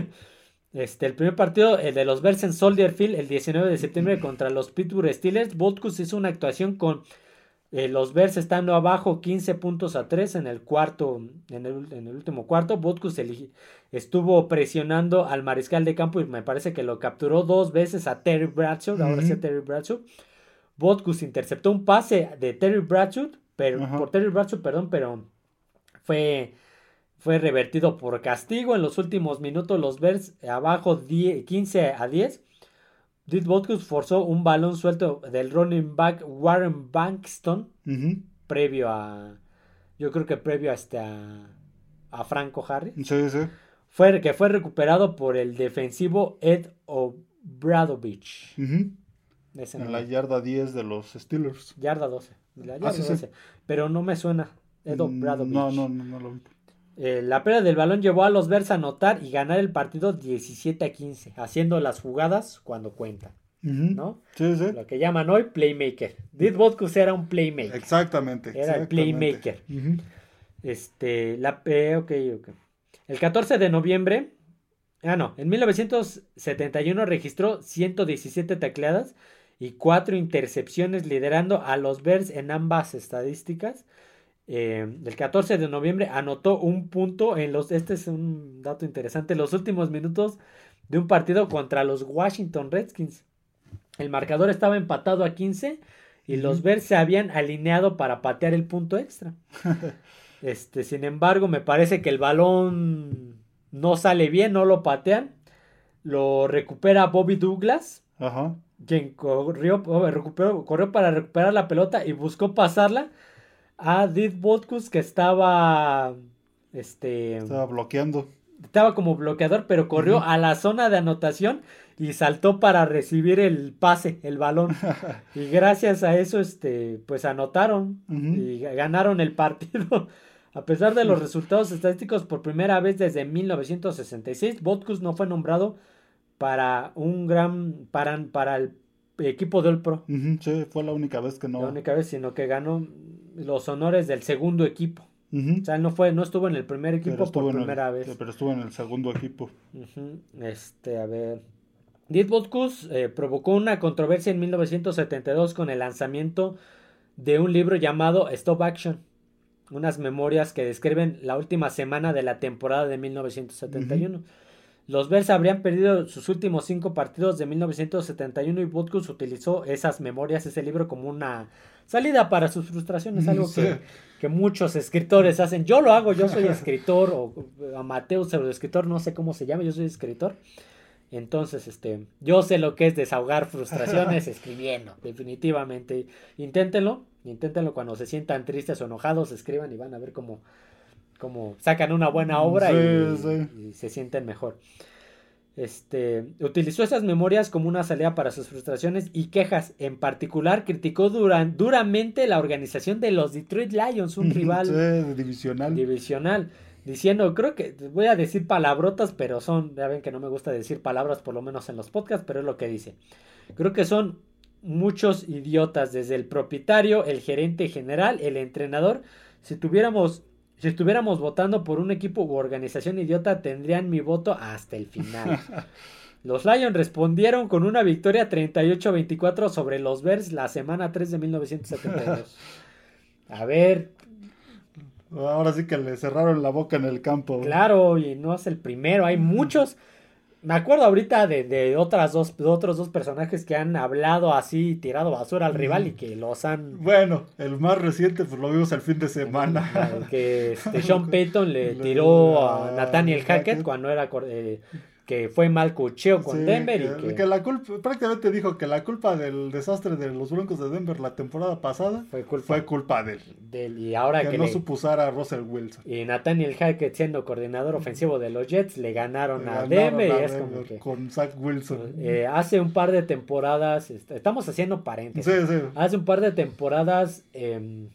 Este, el primer partido, el de los Bears en Soldier Field, el 19 de septiembre contra los Pittsburgh Steelers. Botkus hizo una actuación con eh, los Bears estando abajo 15 puntos a 3 en el cuarto, en el, en el último cuarto. Botkus estuvo presionando al mariscal de campo y me parece que lo capturó dos veces a Terry Bradshaw, ahora sí a. Terry Bradshaw. Botkus interceptó un pase de Terry Bradshaw, pero, por Terry Bradshaw, perdón, pero fue, fue revertido por castigo. En los últimos minutos los Bears abajo 10 15 a 10. Did Botkus forzó un balón suelto del running back Warren Bankston previo a yo creo que previo hasta a Franco Harris Sí, sí. fue que fue recuperado por el defensivo Ed Obradovich En la yarda 10 de los Steelers. yarda 12 la yarda Ah, sí, sí. 12. pero no me suena Ed Mm, Obradovich No, no, no, no lo vi. Eh, la pérdida del balón llevó a los Bears a anotar y ganar el partido 17 a 15 haciendo las jugadas cuando cuentan. ¿no? Sí, sí. lo que llaman hoy playmaker Did Botkus era un playmaker Exactamente. Era el playmaker. Este, la, eh, ok, ok. El 14 de noviembre, ah, no, en 1971 registró 117 tacleadas y 4 intercepciones, liderando a los Bears en ambas estadísticas. Eh, el 14 de noviembre anotó un punto en los, este es un dato interesante, los últimos minutos de un partido contra los Washington Redskins. El marcador estaba empatado a 15 y los Bears se habían alineado para patear el punto extra. <laughs> Este, sin embargo, me parece que el balón no sale bien, no lo patean. Lo recupera Bobby Douglas, Ajá. quien corrió, recuperó, corrió para recuperar la pelota y buscó pasarla a Did Botkus que estaba este Estaba bloqueando. estaba como bloqueador, pero corrió a la zona de anotación y saltó para recibir el pase, el balón. <laughs> y gracias a eso, este, pues anotaron y ganaron el partido. <laughs> A pesar de los resultados estadísticos, por primera vez desde 1966, Botkus no fue nombrado para un gran, para, para el equipo del Pro. Ujú, Sí, fue la única vez que no. La única vez, sino que ganó los honores del segundo equipo. O sea, no fue, no estuvo en el primer equipo por en el- primera vez. Pero estuvo en el segundo equipo. Ujú, Este, a ver. Diet Botkus eh, provocó una controversia en 1972 con el lanzamiento de un libro llamado Stop Action, unas memorias que describen la última semana de la temporada de 1971. Los Bears habrían perdido sus últimos cinco partidos de 1971 y Botkus utilizó esas memorias, ese libro, como una salida para sus frustraciones, algo Sí. que, que muchos escritores hacen. Yo lo hago, yo soy escritor o amateur, pseudoescritor, no sé cómo se llama, yo soy escritor. Entonces, este, yo sé lo que es desahogar frustraciones <laughs> escribiendo, definitivamente. Inténtenlo, inténtenlo cuando se sientan tristes o enojados, escriban y van a ver cómo, cómo sacan una buena obra Sí, y, sí. y se sienten mejor. Este, utilizó esas memorias como una salida para sus frustraciones y quejas. En particular, criticó duran- duramente la organización de los Detroit Lions, un <laughs> rival Sí, divisional. divisional, diciendo, creo que voy a decir palabrotas, pero son, ya ven que no me gusta decir palabras por lo menos en los podcasts, pero es lo que dice. Creo que son muchos idiotas, desde el propietario, el gerente general, el entrenador. Si tuviéramos, si estuviéramos votando por un equipo u organización idiota, tendrían mi voto hasta el final. <laughs> Los Lions respondieron con una victoria 38-24 sobre los Bears la semana 3 de 1972. A ver, Ahora sí que le cerraron la boca en el campo. Claro, y no es el primero, hay muchos. Me acuerdo ahorita de, de otras dos, de otros dos personajes que han hablado así, tirado basura al rival y que los han. Bueno, el más reciente, pues lo vimos el fin de semana. Que este, <laughs> Sean Payton le tiró a Nathaniel Hackett cuando era eh, que fue mal cocheo con Sí, Denver que, y que, que la culpa, prácticamente dijo que la culpa del desastre de los Broncos de Denver la temporada pasada fue culpa fue culpa de él. del y ahora Que que no le- supo usar a Russell Wilson. y Nathaniel Hackett siendo coordinador ofensivo de los Jets le ganaron a Ganaron Denver a y es Denver como que Con Zach Wilson. eh, hace un par de temporadas est- estamos haciendo paréntesis sí, sí. Hace un par de temporadas, em,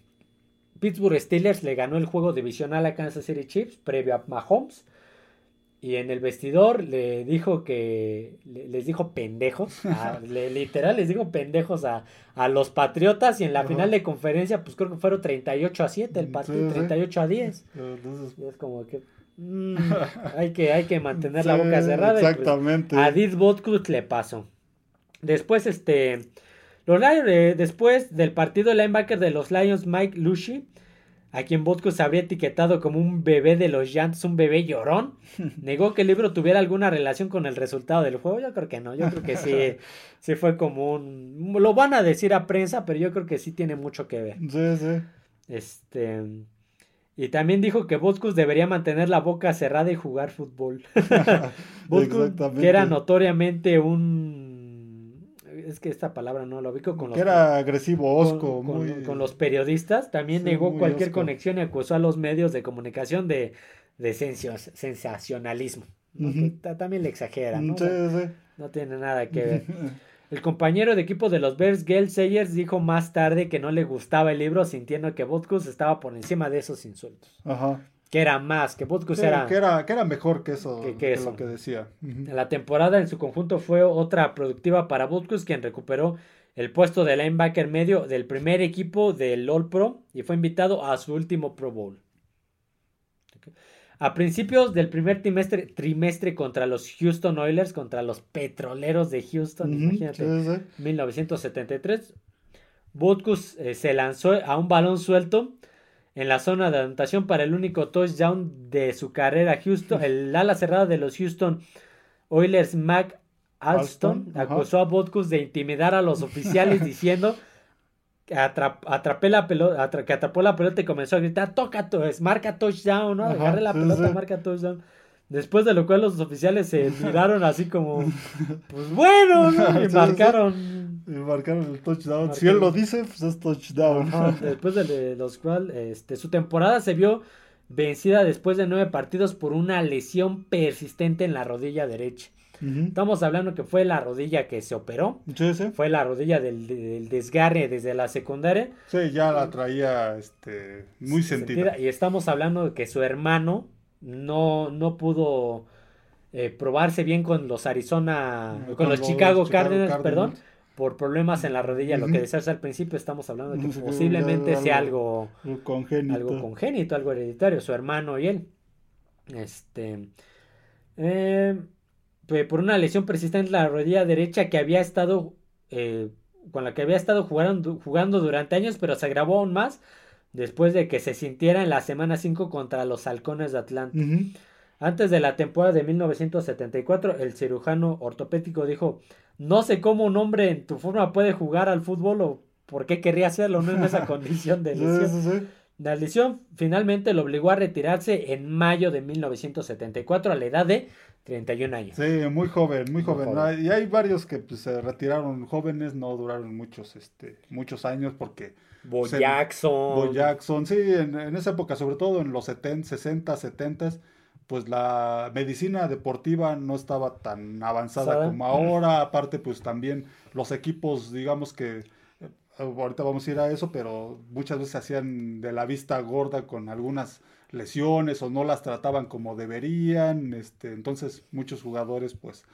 Pittsburgh Steelers le ganó el juego divisional a Kansas City Chiefs previo a Mahomes. Y en el vestidor le dijo que le- les dijo pendejos, <laughs> a- le- literal les dijo pendejos a, a los Patriotas y en la Ajá. final de conferencia pues creo que fueron 38 a 7 el partido, sí. 38 a 10. Entonces, Y es como que mm, hay que hay que mantener la <laughs> boca cerrada. pues, Exactamente. a Did Botkus le pasó. Después, este. Los Lions, eh, después del partido, el linebacker de los Lions, Mike Lushi, a quien Botkus habría etiquetado como un bebé de los Giants, un bebé llorón, <laughs> negó que el libro tuviera alguna relación con el resultado del juego. Yo creo que no, yo creo que sí, <laughs> sí fue como un. Lo van a decir a prensa, pero yo creo que sí tiene mucho que ver. Sí, sí. Este. Y también dijo que Botkus debería mantener la boca cerrada y jugar fútbol. <laughs> Botkus, Exactamente. que era notoriamente un... Es que esta palabra no lo ubico con los... Que era agresivo, osco, con, muy... con los periodistas. También Sí, negó cualquier osco. conexión y acusó a los medios de comunicación de, de sensacionalismo. también le exagera, ¿no? Sí, sí. no tiene nada que ver. <laughs> El compañero de equipo de los Bears, Gail Sayers, dijo más tarde que no le gustaba el libro, sintiendo que Botkus estaba por encima de esos insultos. Ajá. Que era más, que Botkus Sí, era... que, era, que era mejor que eso, Que- que que eso. lo que decía. La temporada en su conjunto fue otra productiva para Butkus, quien recuperó el puesto de linebacker medio del primer equipo del All Pro y fue invitado a su último Pro Bowl. A principios del primer trimestre, trimestre contra los Houston Oilers, contra los petroleros de Houston, imagínate, sí, sí. 1973, Butkus eh, se lanzó a un balón suelto en la zona de anotación para el único touchdown de su carrera. Houston, el ala cerrada de los Houston Oilers, Mac Alston, acusó a Botkus de intimidar a los oficiales <laughs> diciendo que, atrapé la pelota, que atrapó la pelota y comenzó a gritar, toca, marca touchdown, ¿no? Agarré la pelota, marca touchdown. Después de lo cual los oficiales se <laughs> miraron así como, pues bueno, ¿no? <laughs> Y marcaron. Y marcaron el touchdown. Si él lo dice, pues es touchdown. Después de los cual, este, su temporada se vio vencida después de nueve partidos por una lesión persistente en la rodilla derecha. Estamos hablando que fue la rodilla que se operó. Sí, sí. Fue la rodilla del, desgarre desde la secundaria. Sí, ya la traía este, muy sentida. Y estamos hablando de que su hermano no, no pudo eh, probarse bien con los Arizona, con, los, Chicago, Cardinals, perdón, por problemas en la rodilla. Lo que decías al principio, estamos hablando de que posiblemente sea algo congénito. algo congénito, algo hereditario, su hermano y él. Este. Eh, por una lesión persistente en la rodilla derecha que había estado. Eh, con la que había estado jugando, jugando durante años, pero se agravó aún más después de que se sintiera en la semana 5 contra los Halcones de Atlanta. Antes de la temporada de 1974, el cirujano ortopédico dijo, no sé cómo un hombre en tu forma puede jugar al fútbol o por qué querría hacerlo, no en esa <laughs> condición de lesión. La lesión finalmente lo obligó a retirarse en mayo de 1974 a la edad de 31 años. Sí, muy joven, muy, joven. Y hay varios que pues, se retiraron jóvenes, no duraron muchos, este, muchos años porque Bo Jackson. Bo Jackson, sí, en, esa época, sobre todo en los 70, 60, 70, pues la medicina deportiva no estaba tan avanzada como ahora. Aparte, pues también los equipos, digamos que eh, ahorita vamos a ir a eso, pero muchas veces hacían de la vista gorda con algunas lesiones o no las trataban como deberían. Este, entonces, muchos jugadores, pues,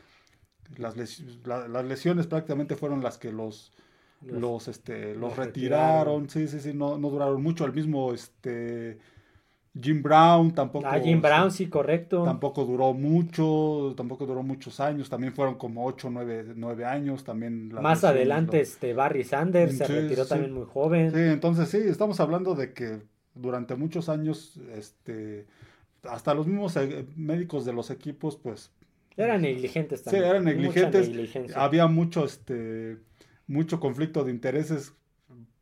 las, las lesiones prácticamente fueron las que los los, este, los, retiraron. sí, sí, sí, no, no duraron mucho. El mismo, este, Jim Brown tampoco. Ah, Jim Brown, sí, correcto. Tampoco duró mucho, tampoco duró muchos años, también fueron como 8, 9, 9 años, también. Más adelante, este, Barry Sanders se retiró también muy joven. Sí, entonces sí, estamos hablando de que durante muchos años, este, hasta los mismos eh, médicos de los equipos, pues... Eran negligentes también. Sí, eran negligentes. Había mucho, este mucho conflicto de intereses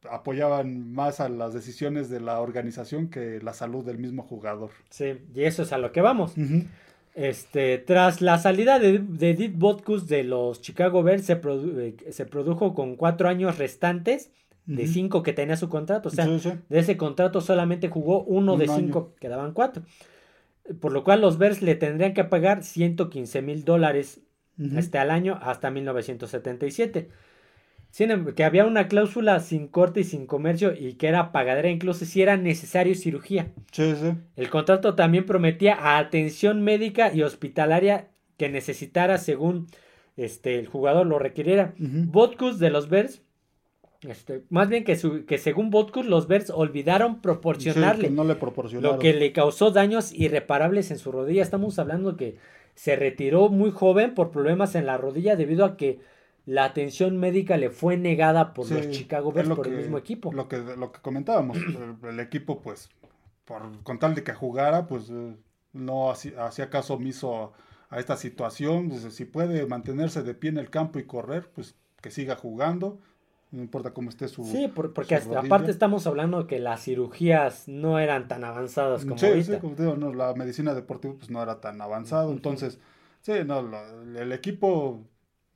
apoyaban más a las decisiones de la organización que la salud del mismo jugador. Sí, y eso es a lo que vamos. Este, tras la salida de, de Botkus de los Chicago Bears, se, eh, se produjo con cuatro años restantes de cinco que tenía su contrato. O sea, de ese contrato solamente jugó uno de cinco, quedaban cuatro. Por lo cual los Bears le tendrían que pagar 115 mil dólares este, al año hasta 1977 que había una cláusula sin corte y sin comercio y que era pagadera incluso si era necesario cirugía. Sí, sí. El contrato también prometía atención médica y hospitalaria que necesitara según este, el jugador lo requiriera. Uh de los Bears, este, más bien que, su, que según Botkus los Bears olvidaron proporcionarle no le lo que le causó daños irreparables en su rodilla. Estamos hablando que se retiró muy joven por problemas en la rodilla debido a que la atención médica le fue negada por los Chicago Bears, por el mismo equipo. Lo que, lo que comentábamos, <clears throat> el, equipo, pues, por, con tal de que jugara, pues, eh, no hacía caso omiso a, esta situación. Pues, si puede mantenerse de pie en el campo y correr, pues, que siga jugando. No importa cómo esté su. Sí, porque aparte estamos hablando que las cirugías no eran tan avanzadas como sí, Sí, como digo, no, la medicina deportiva pues no era tan avanzado. Entonces, sí, no, el equipo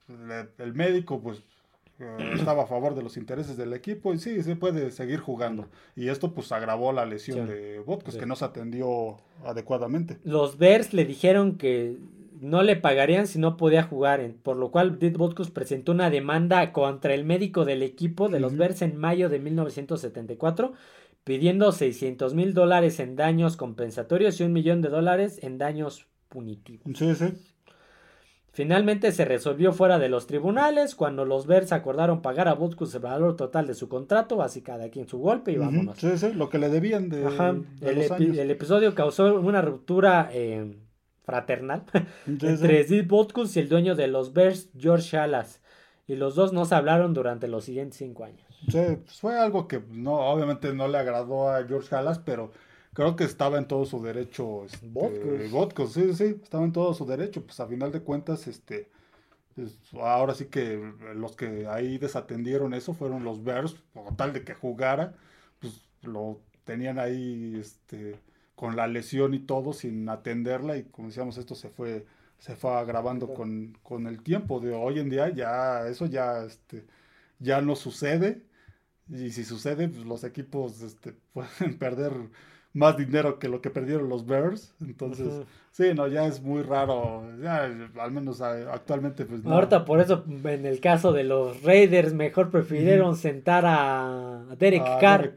el médico pues eh, estaba a favor de los intereses del equipo y sí, se puede seguir jugando. Y esto pues agravó la lesión de Botkus, que no se atendió adecuadamente. Los Bears le dijeron que no le pagarían si no podía jugar, por lo cual Dit Botkus presentó una demanda contra el médico del equipo de los Bears en mayo de 1974, pidiendo 600 mil dólares en daños compensatorios y un millón de dólares en daños punitivos. Sí, sí. Finalmente se resolvió fuera de los tribunales cuando los Bears acordaron pagar a Butkus el valor total de su contrato, así cada quien su golpe y vámonos. Sí, sí, lo que le debían de, el, episodio causó una ruptura eh, fraternal <laughs> entre Steve Butkus y el dueño de los Bears, George Alas. y los dos no se hablaron durante los siguientes cinco años. Sí, pues fue algo que no, obviamente no le agradó a George Halas, pero creo que estaba en todo su derecho. Este, Vodcos. sí, sí, estaba en todo su derecho. Pues a final de cuentas, este, pues, ahora sí que los que ahí desatendieron eso fueron los Bears, por tal de que jugara, pues lo tenían ahí, este, con la lesión y todo, sin atenderla, y como decíamos, esto se fue, se fue agravando con, con el tiempo. De hoy en día ya, eso ya, este, ya no sucede. Y si sucede, pues los equipos este, <laughs> pueden perder más dinero que lo que perdieron los Bears. Entonces, sí, no, ya es muy raro. Ya, al menos actualmente, pues no. Ahorita, por eso, en el caso de los Raiders, mejor prefirieron sentar a Derek Carr,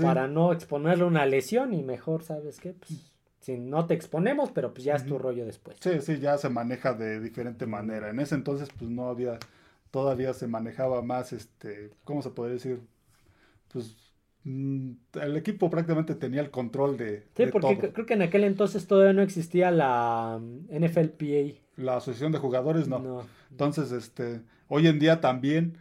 para no exponerle una lesión y mejor, ¿sabes qué? Pues, si no te exponemos, pero pues ya es tu rollo después. Sí, sí, ya se maneja de diferente manera. En ese entonces, pues no había, todavía se manejaba más, este, ¿cómo se podría decir? Pues el equipo prácticamente tenía el control de. Sí, porque creo que en aquel entonces todavía no existía la mm, NFLPA. La asociación de jugadores, no. Entonces, este, hoy en día también,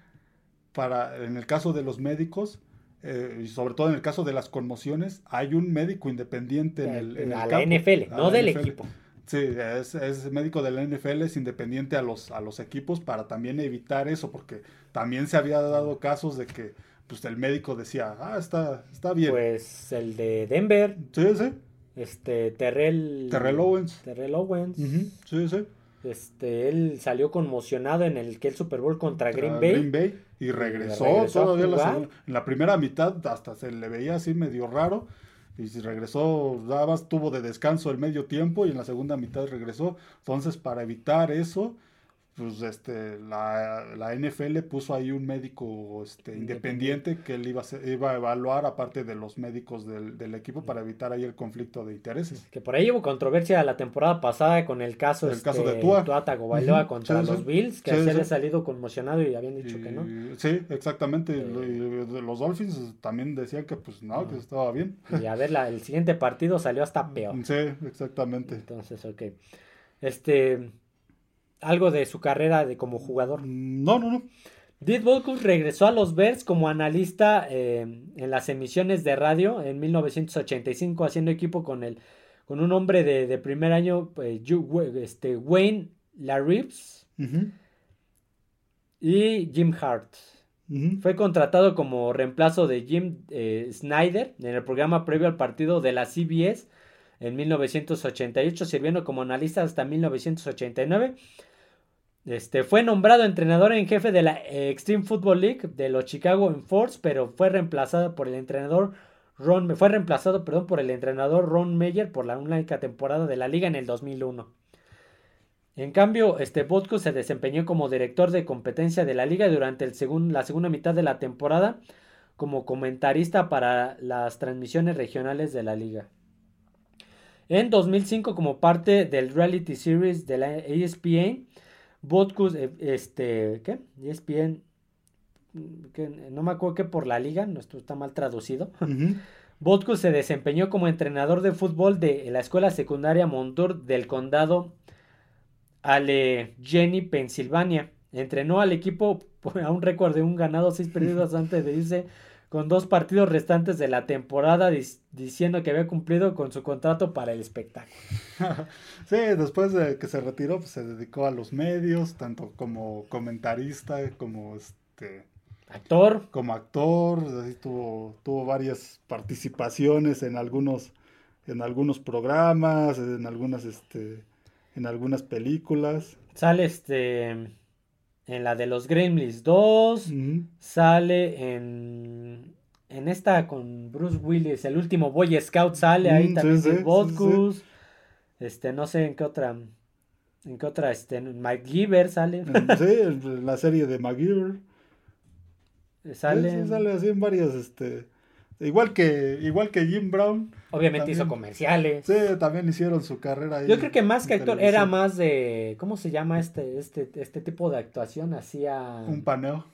para, en el caso de los médicos, eh, y sobre todo en el caso de las conmociones, hay un médico independiente en el, en la NFL, no del equipo. Sí, es, es, médico de la NFL, es independiente a los, a los equipos para también evitar eso, porque también se había dado casos de que pues el médico decía, ah, está, está bien. Pues el de Denver. Sí, sí. Este, Terrell. Terrell Owens. Terrell Owens. Sí, sí. Este, él salió conmocionado en el que el Super Bowl contra, Green Bay. Green Bay y regresó, todavía la en la primera mitad hasta se le veía así medio raro y si regresó, daba, tuvo de descanso el medio tiempo y en la segunda mitad regresó. Entonces, para evitar eso, pues este la, la, NFL puso ahí un médico este, independiente que él iba a, iba a evaluar aparte de los médicos del, del, equipo para evitar ahí el conflicto de intereses. Que por ahí hubo controversia la temporada pasada con el caso, el este, caso de Tua, Tua Tagovailoa contra los Bills, que se había salido conmocionado y habían dicho que no. Sí, exactamente. Eh, los Dolphins también decían que pues no, que estaba bien. Y a ver, la, el siguiente partido salió hasta peor. Sí, exactamente. Entonces, ok. Este algo de su carrera de como jugador. No, no, no. Did regresó a los Bears como analista eh, en las emisiones de radio en 1985, haciendo equipo con el con un hombre de, primer año, eh, este, Wayne Laribs y Jim Hart. Fue contratado como reemplazo de Jim eh, Snyder en el programa previo al partido de la CBS en 1988, sirviendo como analista hasta 1989. Este, fue nombrado entrenador en jefe de la Extreme Football League de los Chicago Enforce, pero fue reemplazado por el entrenador Ron, fue reemplazado, perdón, por el entrenador Ron Meyer por la única temporada de la liga en el 2001. En cambio, este Botkus se desempeñó como director de competencia de la liga durante el la segunda mitad de la temporada como comentarista para las transmisiones regionales de la liga. En 2005, como parte del reality series de la ESPN, Botkus, eh, este, ¿qué? ESPN, que no me acuerdo que por la liga, no, esto está mal traducido. Uh <laughs> se desempeñó como entrenador de fútbol de la escuela secundaria Montour del condado Allegheny, Pensilvania. Entrenó al equipo a un récord de un ganado, seis perdidos <laughs> antes de irse con dos partidos restantes de la temporada diciendo que había cumplido con su contrato para el espectáculo. <laughs> sí, después de que se retiró, pues se dedicó a los medios, tanto como comentarista, como este actor. Como actor, tuvo, tuvo varias participaciones en algunos, en algunos programas, en algunas, este, en algunas películas. Sale este en la de los Gremlins 2, sale en en esta con Bruce Willis, el último Boy Scout sale ahí también sí, este no sé en qué otra en qué otra este Mike Giver sale. sí, la serie de McGiver. Sale sale así en varias este Igual que, igual que Jim Brown. Obviamente hizo comerciales. Sí, también hicieron su carrera ahí. Yo creo que más que actor era más de. ¿Cómo se llama este, este, este tipo de actuación? Hacía. Un paneo.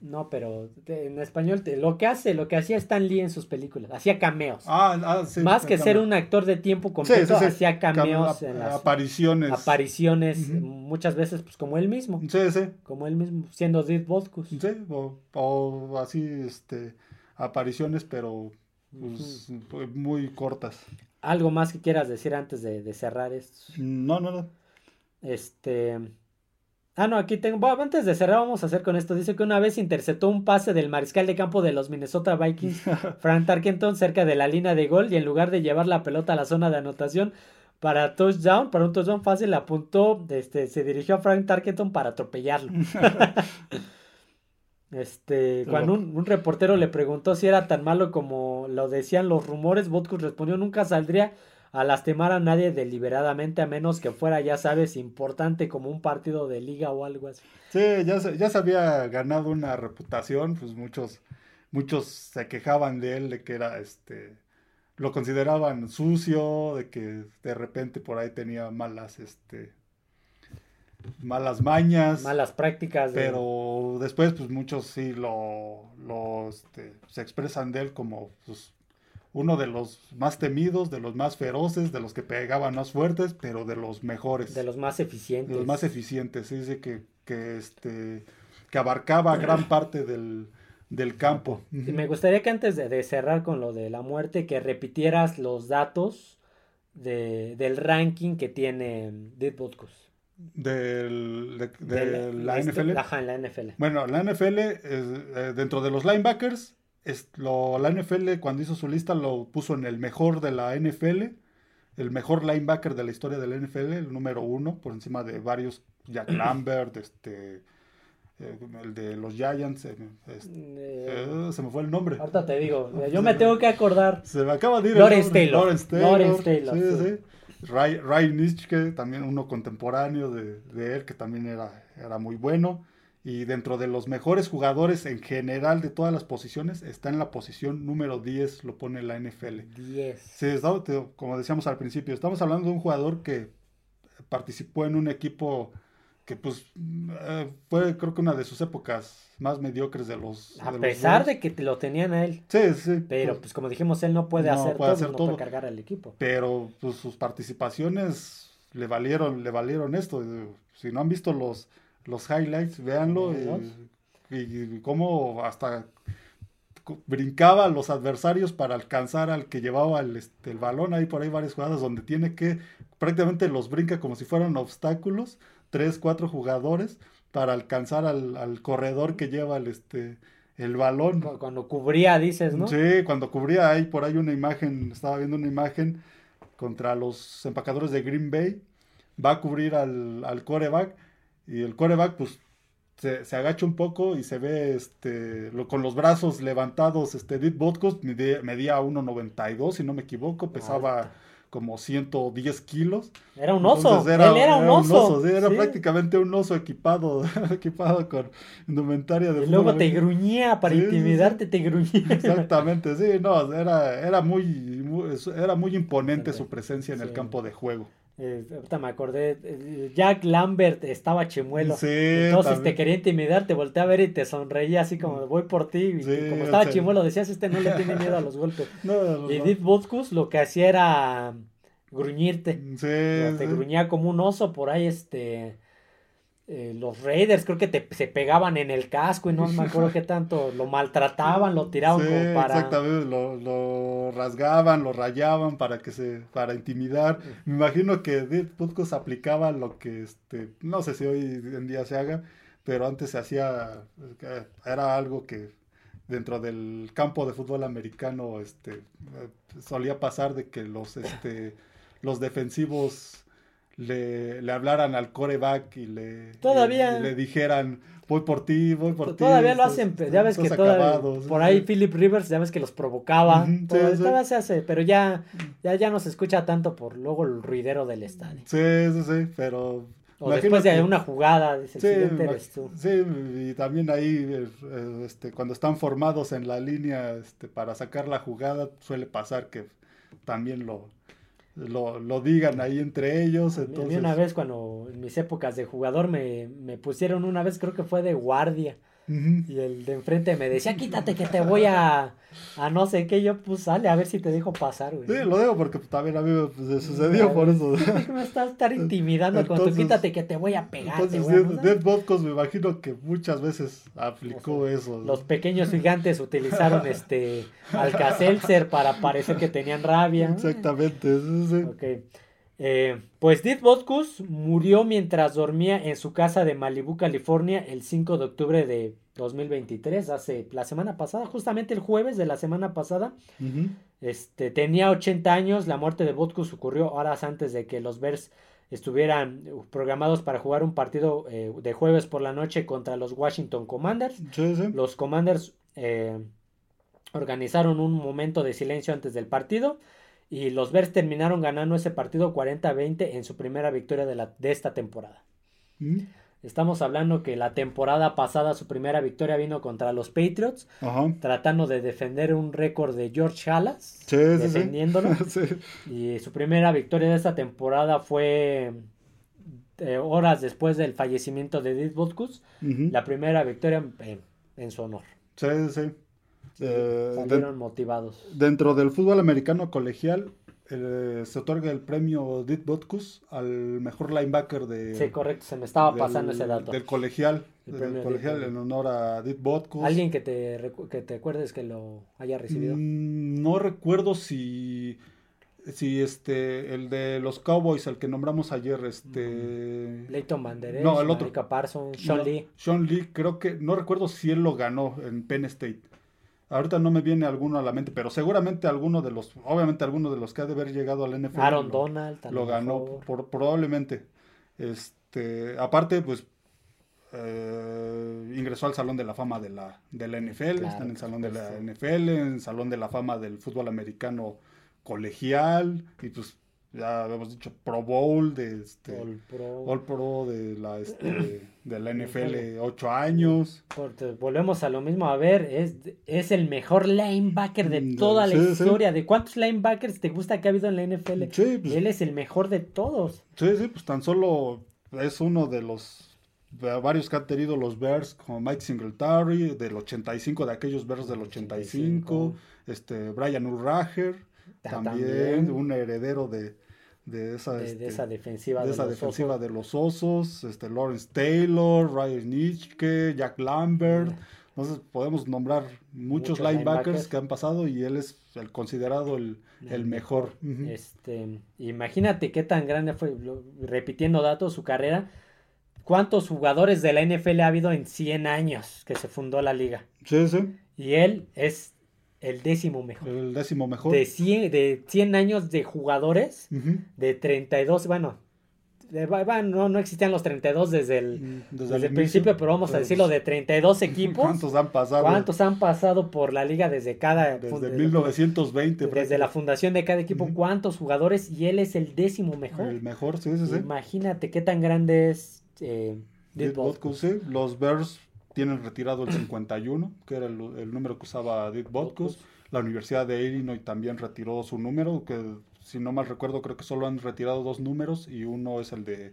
No, pero en español lo que hace, lo que hacía Stan Lee en sus películas, hacía cameos. Ah, ah sí. Más que ser un actor de tiempo completo, hacía cameos en las apariciones. Apariciones, muchas veces pues como él mismo. Sí, sí. Como él mismo, siendo Deep Boscus. Sí, o, así, este, apariciones, pero pues, muy cortas. ¿Algo más que quieras decir antes de, de cerrar esto? No, no, no. Este... Ah, no, aquí tengo. Bueno, antes de cerrar, vamos a hacer con esto. Dice que una vez interceptó un pase del mariscal de campo de los Minnesota Vikings, <laughs> Frank Tarkenton, cerca de la línea de gol. Y en lugar de llevar la pelota a la zona de anotación para touchdown, para un touchdown fácil, apuntó, este, se dirigió a Frank Tarkenton para atropellarlo. <laughs> este, cuando un, un, reportero le preguntó si era tan malo como lo decían los rumores, Botkus respondió: Nunca saldría a lastimar a nadie deliberadamente a menos que fuera, ya sabes, importante como un partido de liga o algo así. Sí, ya se, ya se había ganado una reputación, pues muchos, muchos se quejaban de él, de que era este, lo consideraban sucio, de que de repente por ahí tenía malas, este, malas mañas. Malas prácticas. Pero después, pues muchos sí lo, lo este, se expresan de él como, pues, uno de los más temidos, de los más feroces, de los que pegaban más fuertes, pero de los mejores. De los más eficientes. De los más eficientes, dice que, que, este, que abarcaba gran <clears throat> parte del, del campo. me gustaría que antes de, cerrar con lo de la muerte, que repitieras los datos de, del ranking que tiene Dead Del, de, la, NFL. Ajá, en la NFL. Bueno, la NFL, es, eh, dentro de los linebackers, lo, la NFL cuando hizo su lista lo puso en el mejor de la NFL, el mejor linebacker de la historia de la NFL, el número uno, por encima de varios, Jack <clears throat> Lambert, este, eh, el de los Giants, eh, este, eh, se me fue el nombre. Ahorita te digo, <laughs> yo me tengo que acordar. Se me acaba de ir Lawrence Taylor. Lawrence Taylor. Sí, sí. Ryan Nitschke, también uno contemporáneo de, de, él, que también era, era muy bueno y dentro de los mejores jugadores en general de todas las posiciones, está en la posición número 10, lo pone la NFL. 10. Sí, como decíamos al principio, estamos hablando de un jugador que participó en un equipo que pues eh, fue creo que una de sus épocas más mediocres de los... A pesar de que lo tenían a él. Sí, sí. Pero pues, pues como dijimos, él no puede hacer todo, no puede cargar al equipo. Pero pues sus participaciones le valieron, le valieron esto. Si no han visto los los highlights, véanlo. Y, cómo hasta brincaba a los adversarios para alcanzar al que llevaba el, este, el balón. Hay por ahí varias jugadas donde tiene que, prácticamente los brinca como si fueran obstáculos, tres, cuatro jugadores, para alcanzar al, corredor que lleva el, este, el balón. Cuando cubría, dices, ¿no? Sí, cuando cubría, hay por ahí una imagen, estaba viendo una imagen contra los empacadores de Green Bay, va a cubrir al, al coreback y el coreback, pues, se, se, agacha un poco y se ve este, lo, con los brazos levantados. Este, Dit Botkus medía, medía 1,92, si no me equivoco, pesaba como 110 kilos. Era un oso, él era, un oso. era prácticamente un oso equipado, <laughs> equipado con indumentaria de Y luego te gruñía para intimidarte, te gruñía. <laughs> Exactamente, sí, no, era, era, muy, era muy imponente su presencia en el campo de juego. Eh, ahorita me acordé, eh, Jack Lambert estaba chimuelo. Entonces te quería intimidar, te volteé a ver y te sonreía así como voy por ti. Y como estaba chimuelo, decías, este no le tiene miedo a los golpes. <laughs> y Edith Butkus lo que hacía era gruñirte. te gruñía como un oso por ahí, este eh, los Raiders creo que te, se pegaban en el casco y no me acuerdo qué tanto lo maltrataban, lo tiraban como para... Exactamente, lo, rasgaban, lo rayaban para que se, para intimidar. Me imagino que Dirk Putkos aplicaba lo que, este, no sé si hoy en día se haga, pero antes se hacía, eh, era algo que dentro del campo de fútbol americano, este, eh, solía pasar de que los, este, los defensivos le, le hablaran al coreback y le, todavía, le, dijeran voy por ti, voy por ti. Todavía lo hacen, ya ves que todavía, por ahí Philip Rivers, ya ves que los provocaba. todavía, se hace, pero ya, ya, ya no se escucha tanto por luego el ruidero del estadio. Sí, sí, sí, pero o después de una jugada, dice, sí, tú. Sí, y también ahí, eh, este, cuando están formados en la línea este, para sacar la jugada, suele pasar que también lo, lo, lo, digan ahí entre ellos. Entonces... A mí una vez cuando en mis épocas de jugador me, me, pusieron una vez, creo que fue de guardia. Y el de enfrente me decía, quítate que te voy a, a no sé qué. Yo, pues sale a ver si te dejo pasar, güey. Sí, lo digo porque también a mí me pues, sucedió por eso. <laughs> Me estás estar intimidando con tu quítate que te voy a pegar. Entonces, Dead Vodcos me imagino que muchas veces aplicó eso. Los pequeños gigantes utilizaron <laughs> este Alka-Seltzer para parecer que tenían rabia. Exactamente, sí, sí. Ok. Eh, pues Dit Botkus murió mientras dormía en su casa de Malibu, California, el 5 de octubre de 2023, hace la semana pasada, justamente el jueves de la semana pasada. Este tenía 80 años. La muerte de Botkus ocurrió horas antes de que los Bears estuvieran programados para jugar un partido eh, de jueves por la noche contra los Washington Commanders. Los Commanders eh, organizaron un momento de silencio antes del partido y los Bears terminaron ganando ese partido 40-20 en su primera victoria de, la, de esta temporada. Mm. Estamos hablando que la temporada pasada su primera victoria vino contra los Patriots, tratando de defender un récord de George Halas, defendiéndolo. <laughs> Y su primera victoria de esta temporada fue eh, horas después del fallecimiento de Dick Butkus, la primera victoria en, su honor. Sí, sí. Eh, salieron motivados. Dentro del fútbol americano colegial se otorga el premio Dit Botkus al mejor linebacker de. Sí, correcto, se me estaba pasando ese dato. Del colegial, del colegial en honor a Dit Botkus. ¿Alguien que te, que te acuerdes que lo haya recibido? Mm, no recuerdo si si este el de los Cowboys el que nombramos ayer este Leighton Manderez no el otro Parsons Sean Lee Sean Lee creo que no recuerdo si él lo ganó en Penn State Ahorita no me viene alguno a la mente, pero seguramente alguno de los, obviamente alguno de los que ha de haber llegado al NFL. Aaron lo, Donald Lo ganó, probablemente. Este, aparte, pues eh, ingresó al Salón de la Fama de la, de la NFL, está en el Salón de la NFL, en el Salón de la Fama del Fútbol Americano Colegial, y pues ya habíamos dicho Pro Bowl de este All Pro, de la este, de la <coughs> NFL ocho años. Volvemos a lo mismo a ver es, es el mejor linebacker de mm, toda la historia. De cuántos linebackers te gusta que ha habido en la NFL pues él es el mejor de todos. sí sí pues tan solo es uno de los varios que han tenido los Bears como Mike Singletary del 85 de aquellos Bears del 85, este Brian Urrager también, un heredero de, de esa, de, esa defensiva, de, esa defensiva de los osos, este, Lawrence Taylor, Ryan Nitschke, Jack Lambert. Entonces podemos nombrar muchos, linebackers, que han pasado y él es el considerado el, mejor. este, imagínate qué tan grande fue, repitiendo datos, su carrera. ¿Cuántos jugadores de la NFL ha habido en 100 años que se fundó la liga? Sí, sí. Y él es el décimo mejor. El décimo mejor. De 100, de 100 años de jugadores, de 32, bueno, no, no existían los 32 desde el, mm, desde, el principio, pero vamos a decirlo, de 32 <laughs> equipos. ¿Cuántos han pasado? ¿Cuántos han pasado por la liga desde cada... Desde 1920. Desde la fundación de cada equipo, ¿cuántos jugadores? Y él es el décimo mejor. El mejor, sí, sí, sí. Imagínate qué tan grande es... Eh, los Bears tienen retirado el 51, que era el, número que usaba Dick Botkus. La Universidad de Illinois también retiró su número, que si no mal recuerdo creo que solo han retirado dos números y uno es el de,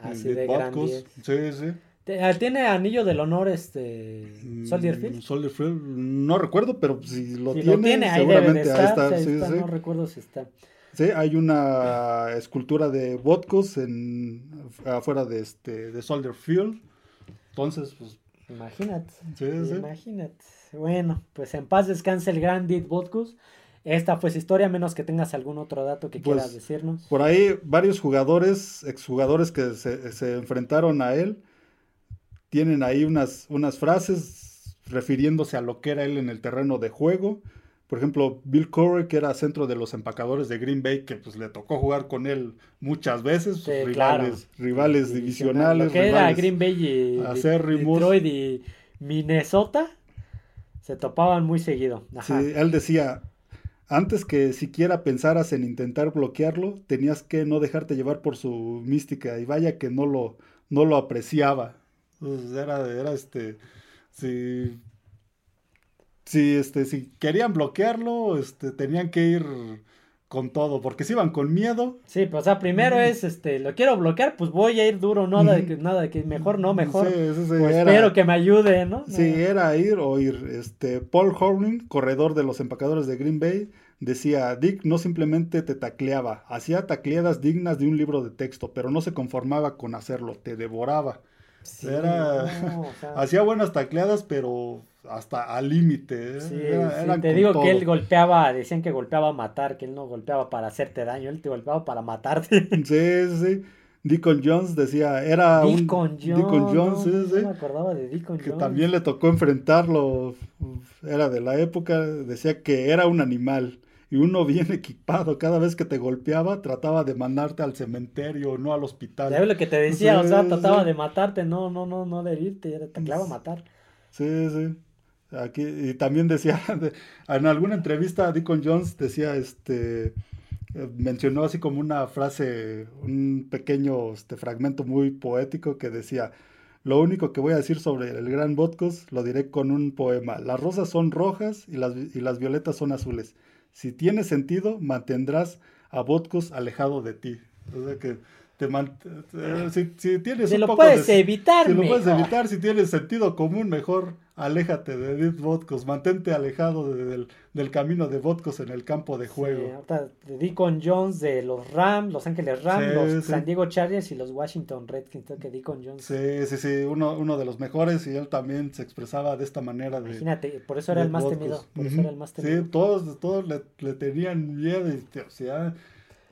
Así de Botkus. Sí, sí. Ah, ¿Tiene anillo del honor este mm, Soldier Field? no recuerdo, pero si lo, tiene, seguramente ahí está. sí, sí. No recuerdo si está. Sí, hay una escultura de Botkus en afuera de este de Soldier Field. Entonces, pues Imagínate. Imagínate. Bueno, pues en paz descanse el gran Dit Botkus. Esta fue su historia, menos que tengas algún otro dato que pues, quieras decirnos. Por ahí, varios jugadores, exjugadores que se, se, enfrentaron a él, tienen ahí unas, unas frases refiriéndose a lo que era él en el terreno de juego. Por ejemplo, Bill Curry, que era centro de los empacadores de Green Bay, que pues le tocó jugar con él muchas veces, rivales, rivales divisionales. que era Green Bay y Detroit y Minnesota, se topaban muy seguido. Sí, él decía, antes que siquiera pensaras en intentar bloquearlo, tenías que no dejarte llevar por su mística, y vaya que no lo, no lo apreciaba. Pues, era, era este, sí si, este, si querían bloquearlo, este, tenían que ir con todo, porque si iban con miedo. Sí, pues o sea, primero es, este, lo quiero bloquear, pues voy a ir duro, nada de que, nada de que mejor no, mejor. Sí, sí, sí, pues espero que me ayude, ¿no? Sí, era ir o ir. Este, Paul Horning, corredor de los empacadores de Green Bay, decía, Dick no simplemente te tacleaba, hacía tacleadas dignas de un libro de texto, pero no se conformaba con hacerlo, te devoraba. Era, hacía buenas tacleadas, pero hasta al límite. ¿eh? te digo que él golpeaba, decían que golpeaba a matar, que él no golpeaba para hacerte daño, él te golpeaba para matarte. <laughs> Sí, sí. Deacon Jones decía, era Deacon Jones, Jones, sí, sí. me acordaba de Deacon que también le tocó enfrentarlo, era de la época, decía que era un animal y uno <laughs> bien equipado, cada vez que te golpeaba trataba de mandarte al cementerio, no al hospital. Ya lo que te decía, o sea, trataba de matarte, no, no, no, no de herirte, te clava a matar. Sí, sí. Aquí, y también decía, <laughs> en alguna entrevista Deacon Jones decía, este, eh, mencionó así como una frase, un pequeño este, fragmento muy poético que decía, lo único que voy a decir sobre el gran Vodkos lo diré con un poema. Las rosas son rojas y las, y las violetas son azules. Si tiene sentido, mantendrás a Vodkos alejado de ti. O sea que te si, si, tienes si lo puedes evitar, si lo puedes evitar, si tienes sentido común, mejor aléjate de Deep Vodkos, mantente alejado del, del, camino de Vodkos en el campo de juego. Sí, di con Jones de los Rams, Los Ángeles Rams, los San Diego Chargers y los Washington Redskins, que di con Jones. Sí, sí, sí, uno, uno de los mejores y él también se expresaba de esta manera. De, Imagínate, por eso era el más temido. Por eso era el más temido. Sí, todos, todos le, le tenían miedo y, o sea,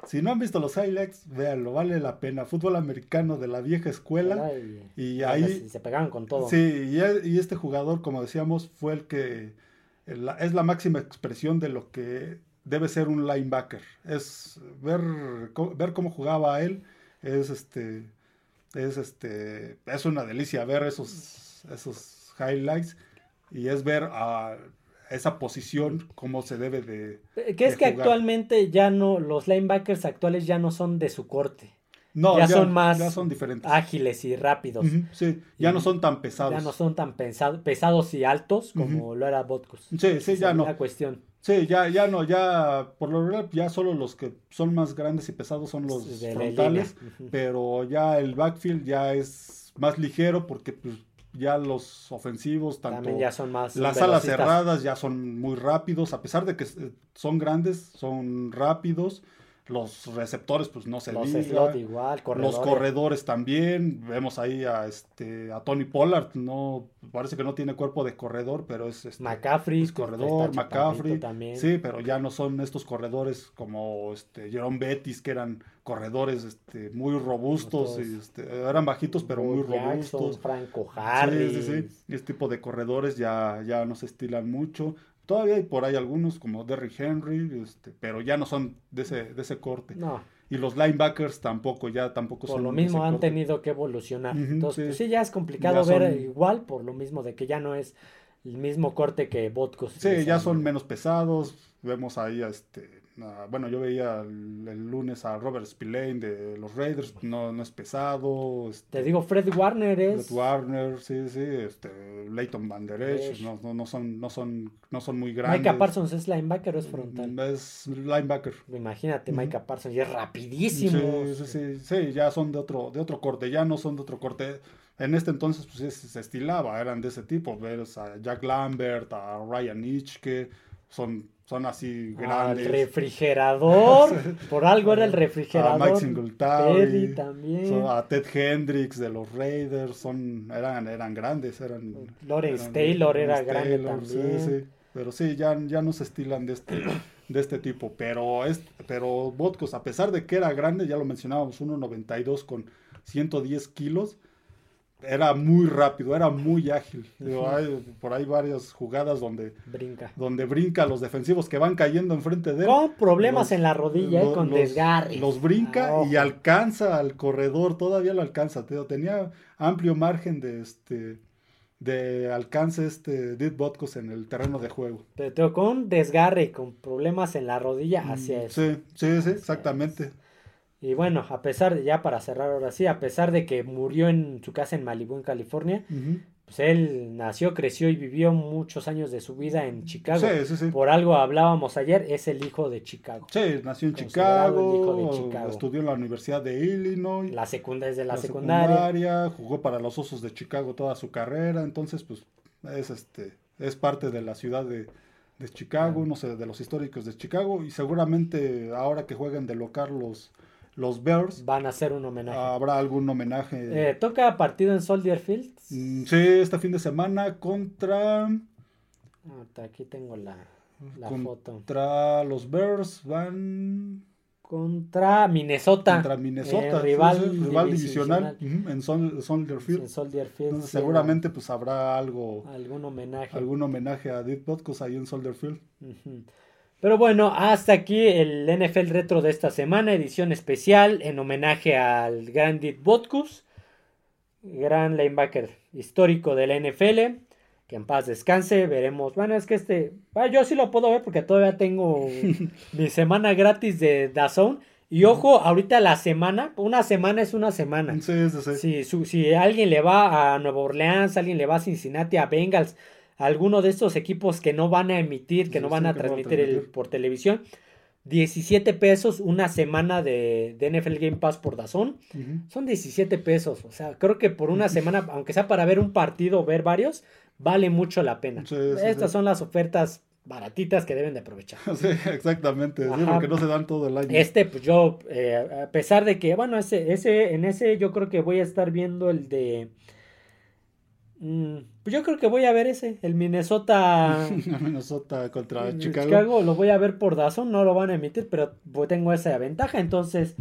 si no han visto los highlights, véanlo, vale la pena. Fútbol americano de la vieja escuela. Y, ahí. Se pegaban con todo. Sí, y, este jugador, como decíamos, fue el que. es la máxima expresión de lo que debe ser un linebacker. Es ver, ver cómo jugaba él. Es este. Es este. Es una delicia ver esos, esos highlights. Y es ver a esa posición, cómo se debe de. Eh, que es que actualmente ya no, los linebackers actuales ya no son de su corte. No, ya, son más ya son diferentes. ágiles y rápidos. sí, ya no son tan pesados. Ya no son tan pesados y altos como lo era Botkus. Sí, sí, ya no. La cuestión. Sí, ya, ya no, ya, por lo general, ya solo los que son más grandes y pesados son los frontales, pero ya el backfield ya es más ligero porque pues, ya los ofensivos, tanto ya son más las alas cerradas ya son muy rápidos, a pesar de que eh, son grandes, son rápidos. Los receptores, pues no se los igual, corredores. Los corredores también. Vemos ahí a este a Tony Pollard, no parece que no tiene cuerpo de corredor, pero es este, McCaffrey, es corredor, McCaffrey. También. Sí, pero ya no son estos corredores como este Jerome Bettis que eran corredores este, muy robustos, y, este, eran bajitos pero muy robustos. Franco Harris. Sí, sí, sí. Este tipo de corredores ya, ya no se estilan mucho. Todavía hay por ahí algunos como Derrick Henry, este, pero ya no son de ese, de ese corte. No. Y los linebackers tampoco, ya tampoco por son. Por lo mismo han tenido que evolucionar. Entonces, pues sí. ya es complicado ver igual, por lo mismo de que ya no es el mismo corte que Botkus. Sí, ya son menos pesados. Vemos ahí a este bueno, yo veía el, lunes a Robert Spillane de los Raiders, no, no es pesado. Este, Te digo, Fred Warner es. Fred Warner, sí, sí, este, Leighton Van Der Esch, no, no, no, son, no, son, no son muy grandes. Micah Parsons es linebacker o es frontal. Mm, es linebacker. Imagínate, Micah Parsons, y es rapidísimo. Sí, sí, sí, ya son de otro, de otro corte, ya no son de otro corte. En este entonces, pues se estilaba, eran de ese tipo. Ves a Jack Lambert, a Ryan Hitchke, son son así grandes. Al refrigerador. <laughs> Por algo era el refrigerador. A Mike Singletary. también. a Ted Hendricks de los Raiders. Son, eran, eran grandes. Eran, Lawrence Taylor era grande también. Sí, sí. Pero sí, ya, ya no se estilan de este, de este tipo. Pero, es, pero Vodkos, a pesar de que era grande, ya lo mencionábamos, 1.92 con 110 kilos era muy rápido, era muy ágil. hay, por ahí varias jugadas donde brinca. donde brinca los defensivos que van cayendo enfrente de él. Con problemas en la rodilla, eh, con desgarre. Los brinca ah, y alcanza al corredor, todavía lo alcanza. Tenía amplio margen de este de alcance este Dit Botkos en el terreno de juego. Pero con desgarre, con problemas en la rodilla hacia mm, eso. Sí, sí, sí, exactamente. Y bueno, a pesar de, ya para cerrar ahora sí, a pesar de que murió en su casa en Malibu, en California, pues él nació, creció y vivió muchos años de su vida en Chicago. Sí, sí, sí. Por algo hablábamos ayer, es el hijo de Chicago. Sí, nació en Considerado el hijo Chicago, de Chicago. estudió en la Universidad de Illinois. La segunda es de la, la secundaria. secundaria, jugó para los Osos de Chicago toda su carrera, entonces pues es este es parte de la ciudad de, de Chicago, no sé, de los históricos de Chicago y seguramente ahora que jueguen de local los los Bears Van a hacer un homenaje. habrá algún homenaje. Eh, toca partido en Soldier Field. Mm, sí, este fin de semana contra Aquí tengo la, la foto. contra los Bears van Contra Minnesota. contra Minnesota, eh, rival, sí, rival divisional. en Sol- Soldier Field. En Soldier Field. Entonces, sí, seguramente pues habrá algo Algún homenaje. algún homenaje a Deep Podcast ahí en Soldier Field. Pero bueno, hasta aquí el NFL Retro de esta semana, edición especial en homenaje al gran Dick Botkus, gran linebacker histórico de la NFL, que en paz descanse, veremos, bueno, es que este, ah, yo sí lo puedo ver porque todavía tengo <laughs> mi semana gratis de DAZN, y ojo, ahorita la semana, una semana es una semana. Sí, sí, sí. Si, su- si alguien le va a Nueva Orleans, alguien le va a Cincinnati, a Bengals, alguno de estos equipos que no van a emitir, que Sí, no sí, van a van transmitir el- por televisión, 17 pesos una semana de, de NFL Game Pass por Dazón. Son 17 pesos. O sea, creo que por una semana, aunque sea para ver un partido o ver varios, vale mucho la pena. Sí, Estas son las ofertas baratitas que deben de aprovechar. <laughs> Sí, exactamente. Sí, porque no se dan todo el año. Este, pues yo, eh, a pesar de que, bueno, ese, ese, en ese yo creo que voy a estar viendo el de. mm, pues yo creo que voy a ver ese, el Minnesota. <laughs> Minnesota contra el Chicago. lo voy a ver por Dazón, no lo van a emitir, pero tengo esa ventaja, entonces,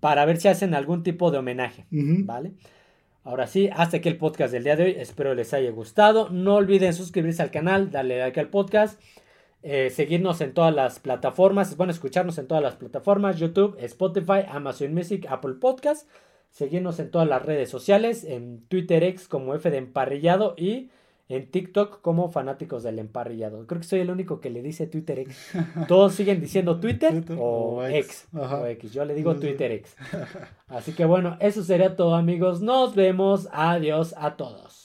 para ver si hacen algún tipo de homenaje. ¿vale? Ahora sí, hasta aquí el podcast del día de hoy. Espero les haya gustado. No olviden suscribirse al canal, darle like al podcast, eh, seguirnos en todas las plataformas. Bueno, escucharnos en todas las plataformas: YouTube, Spotify, Amazon Music, Apple Podcast. Seguirnos en todas las redes sociales: en Twitter X como F de Emparrillado y en TikTok como Fanáticos del Emparrillado. Creo que soy el único que le dice Twitter X. <laughs> Todos siguen diciendo <laughs> Twitter, Twitter o, o X. O X. Yo le digo. Twitter X. Así que bueno, eso sería todo amigos. Nos vemos. Adiós a todos.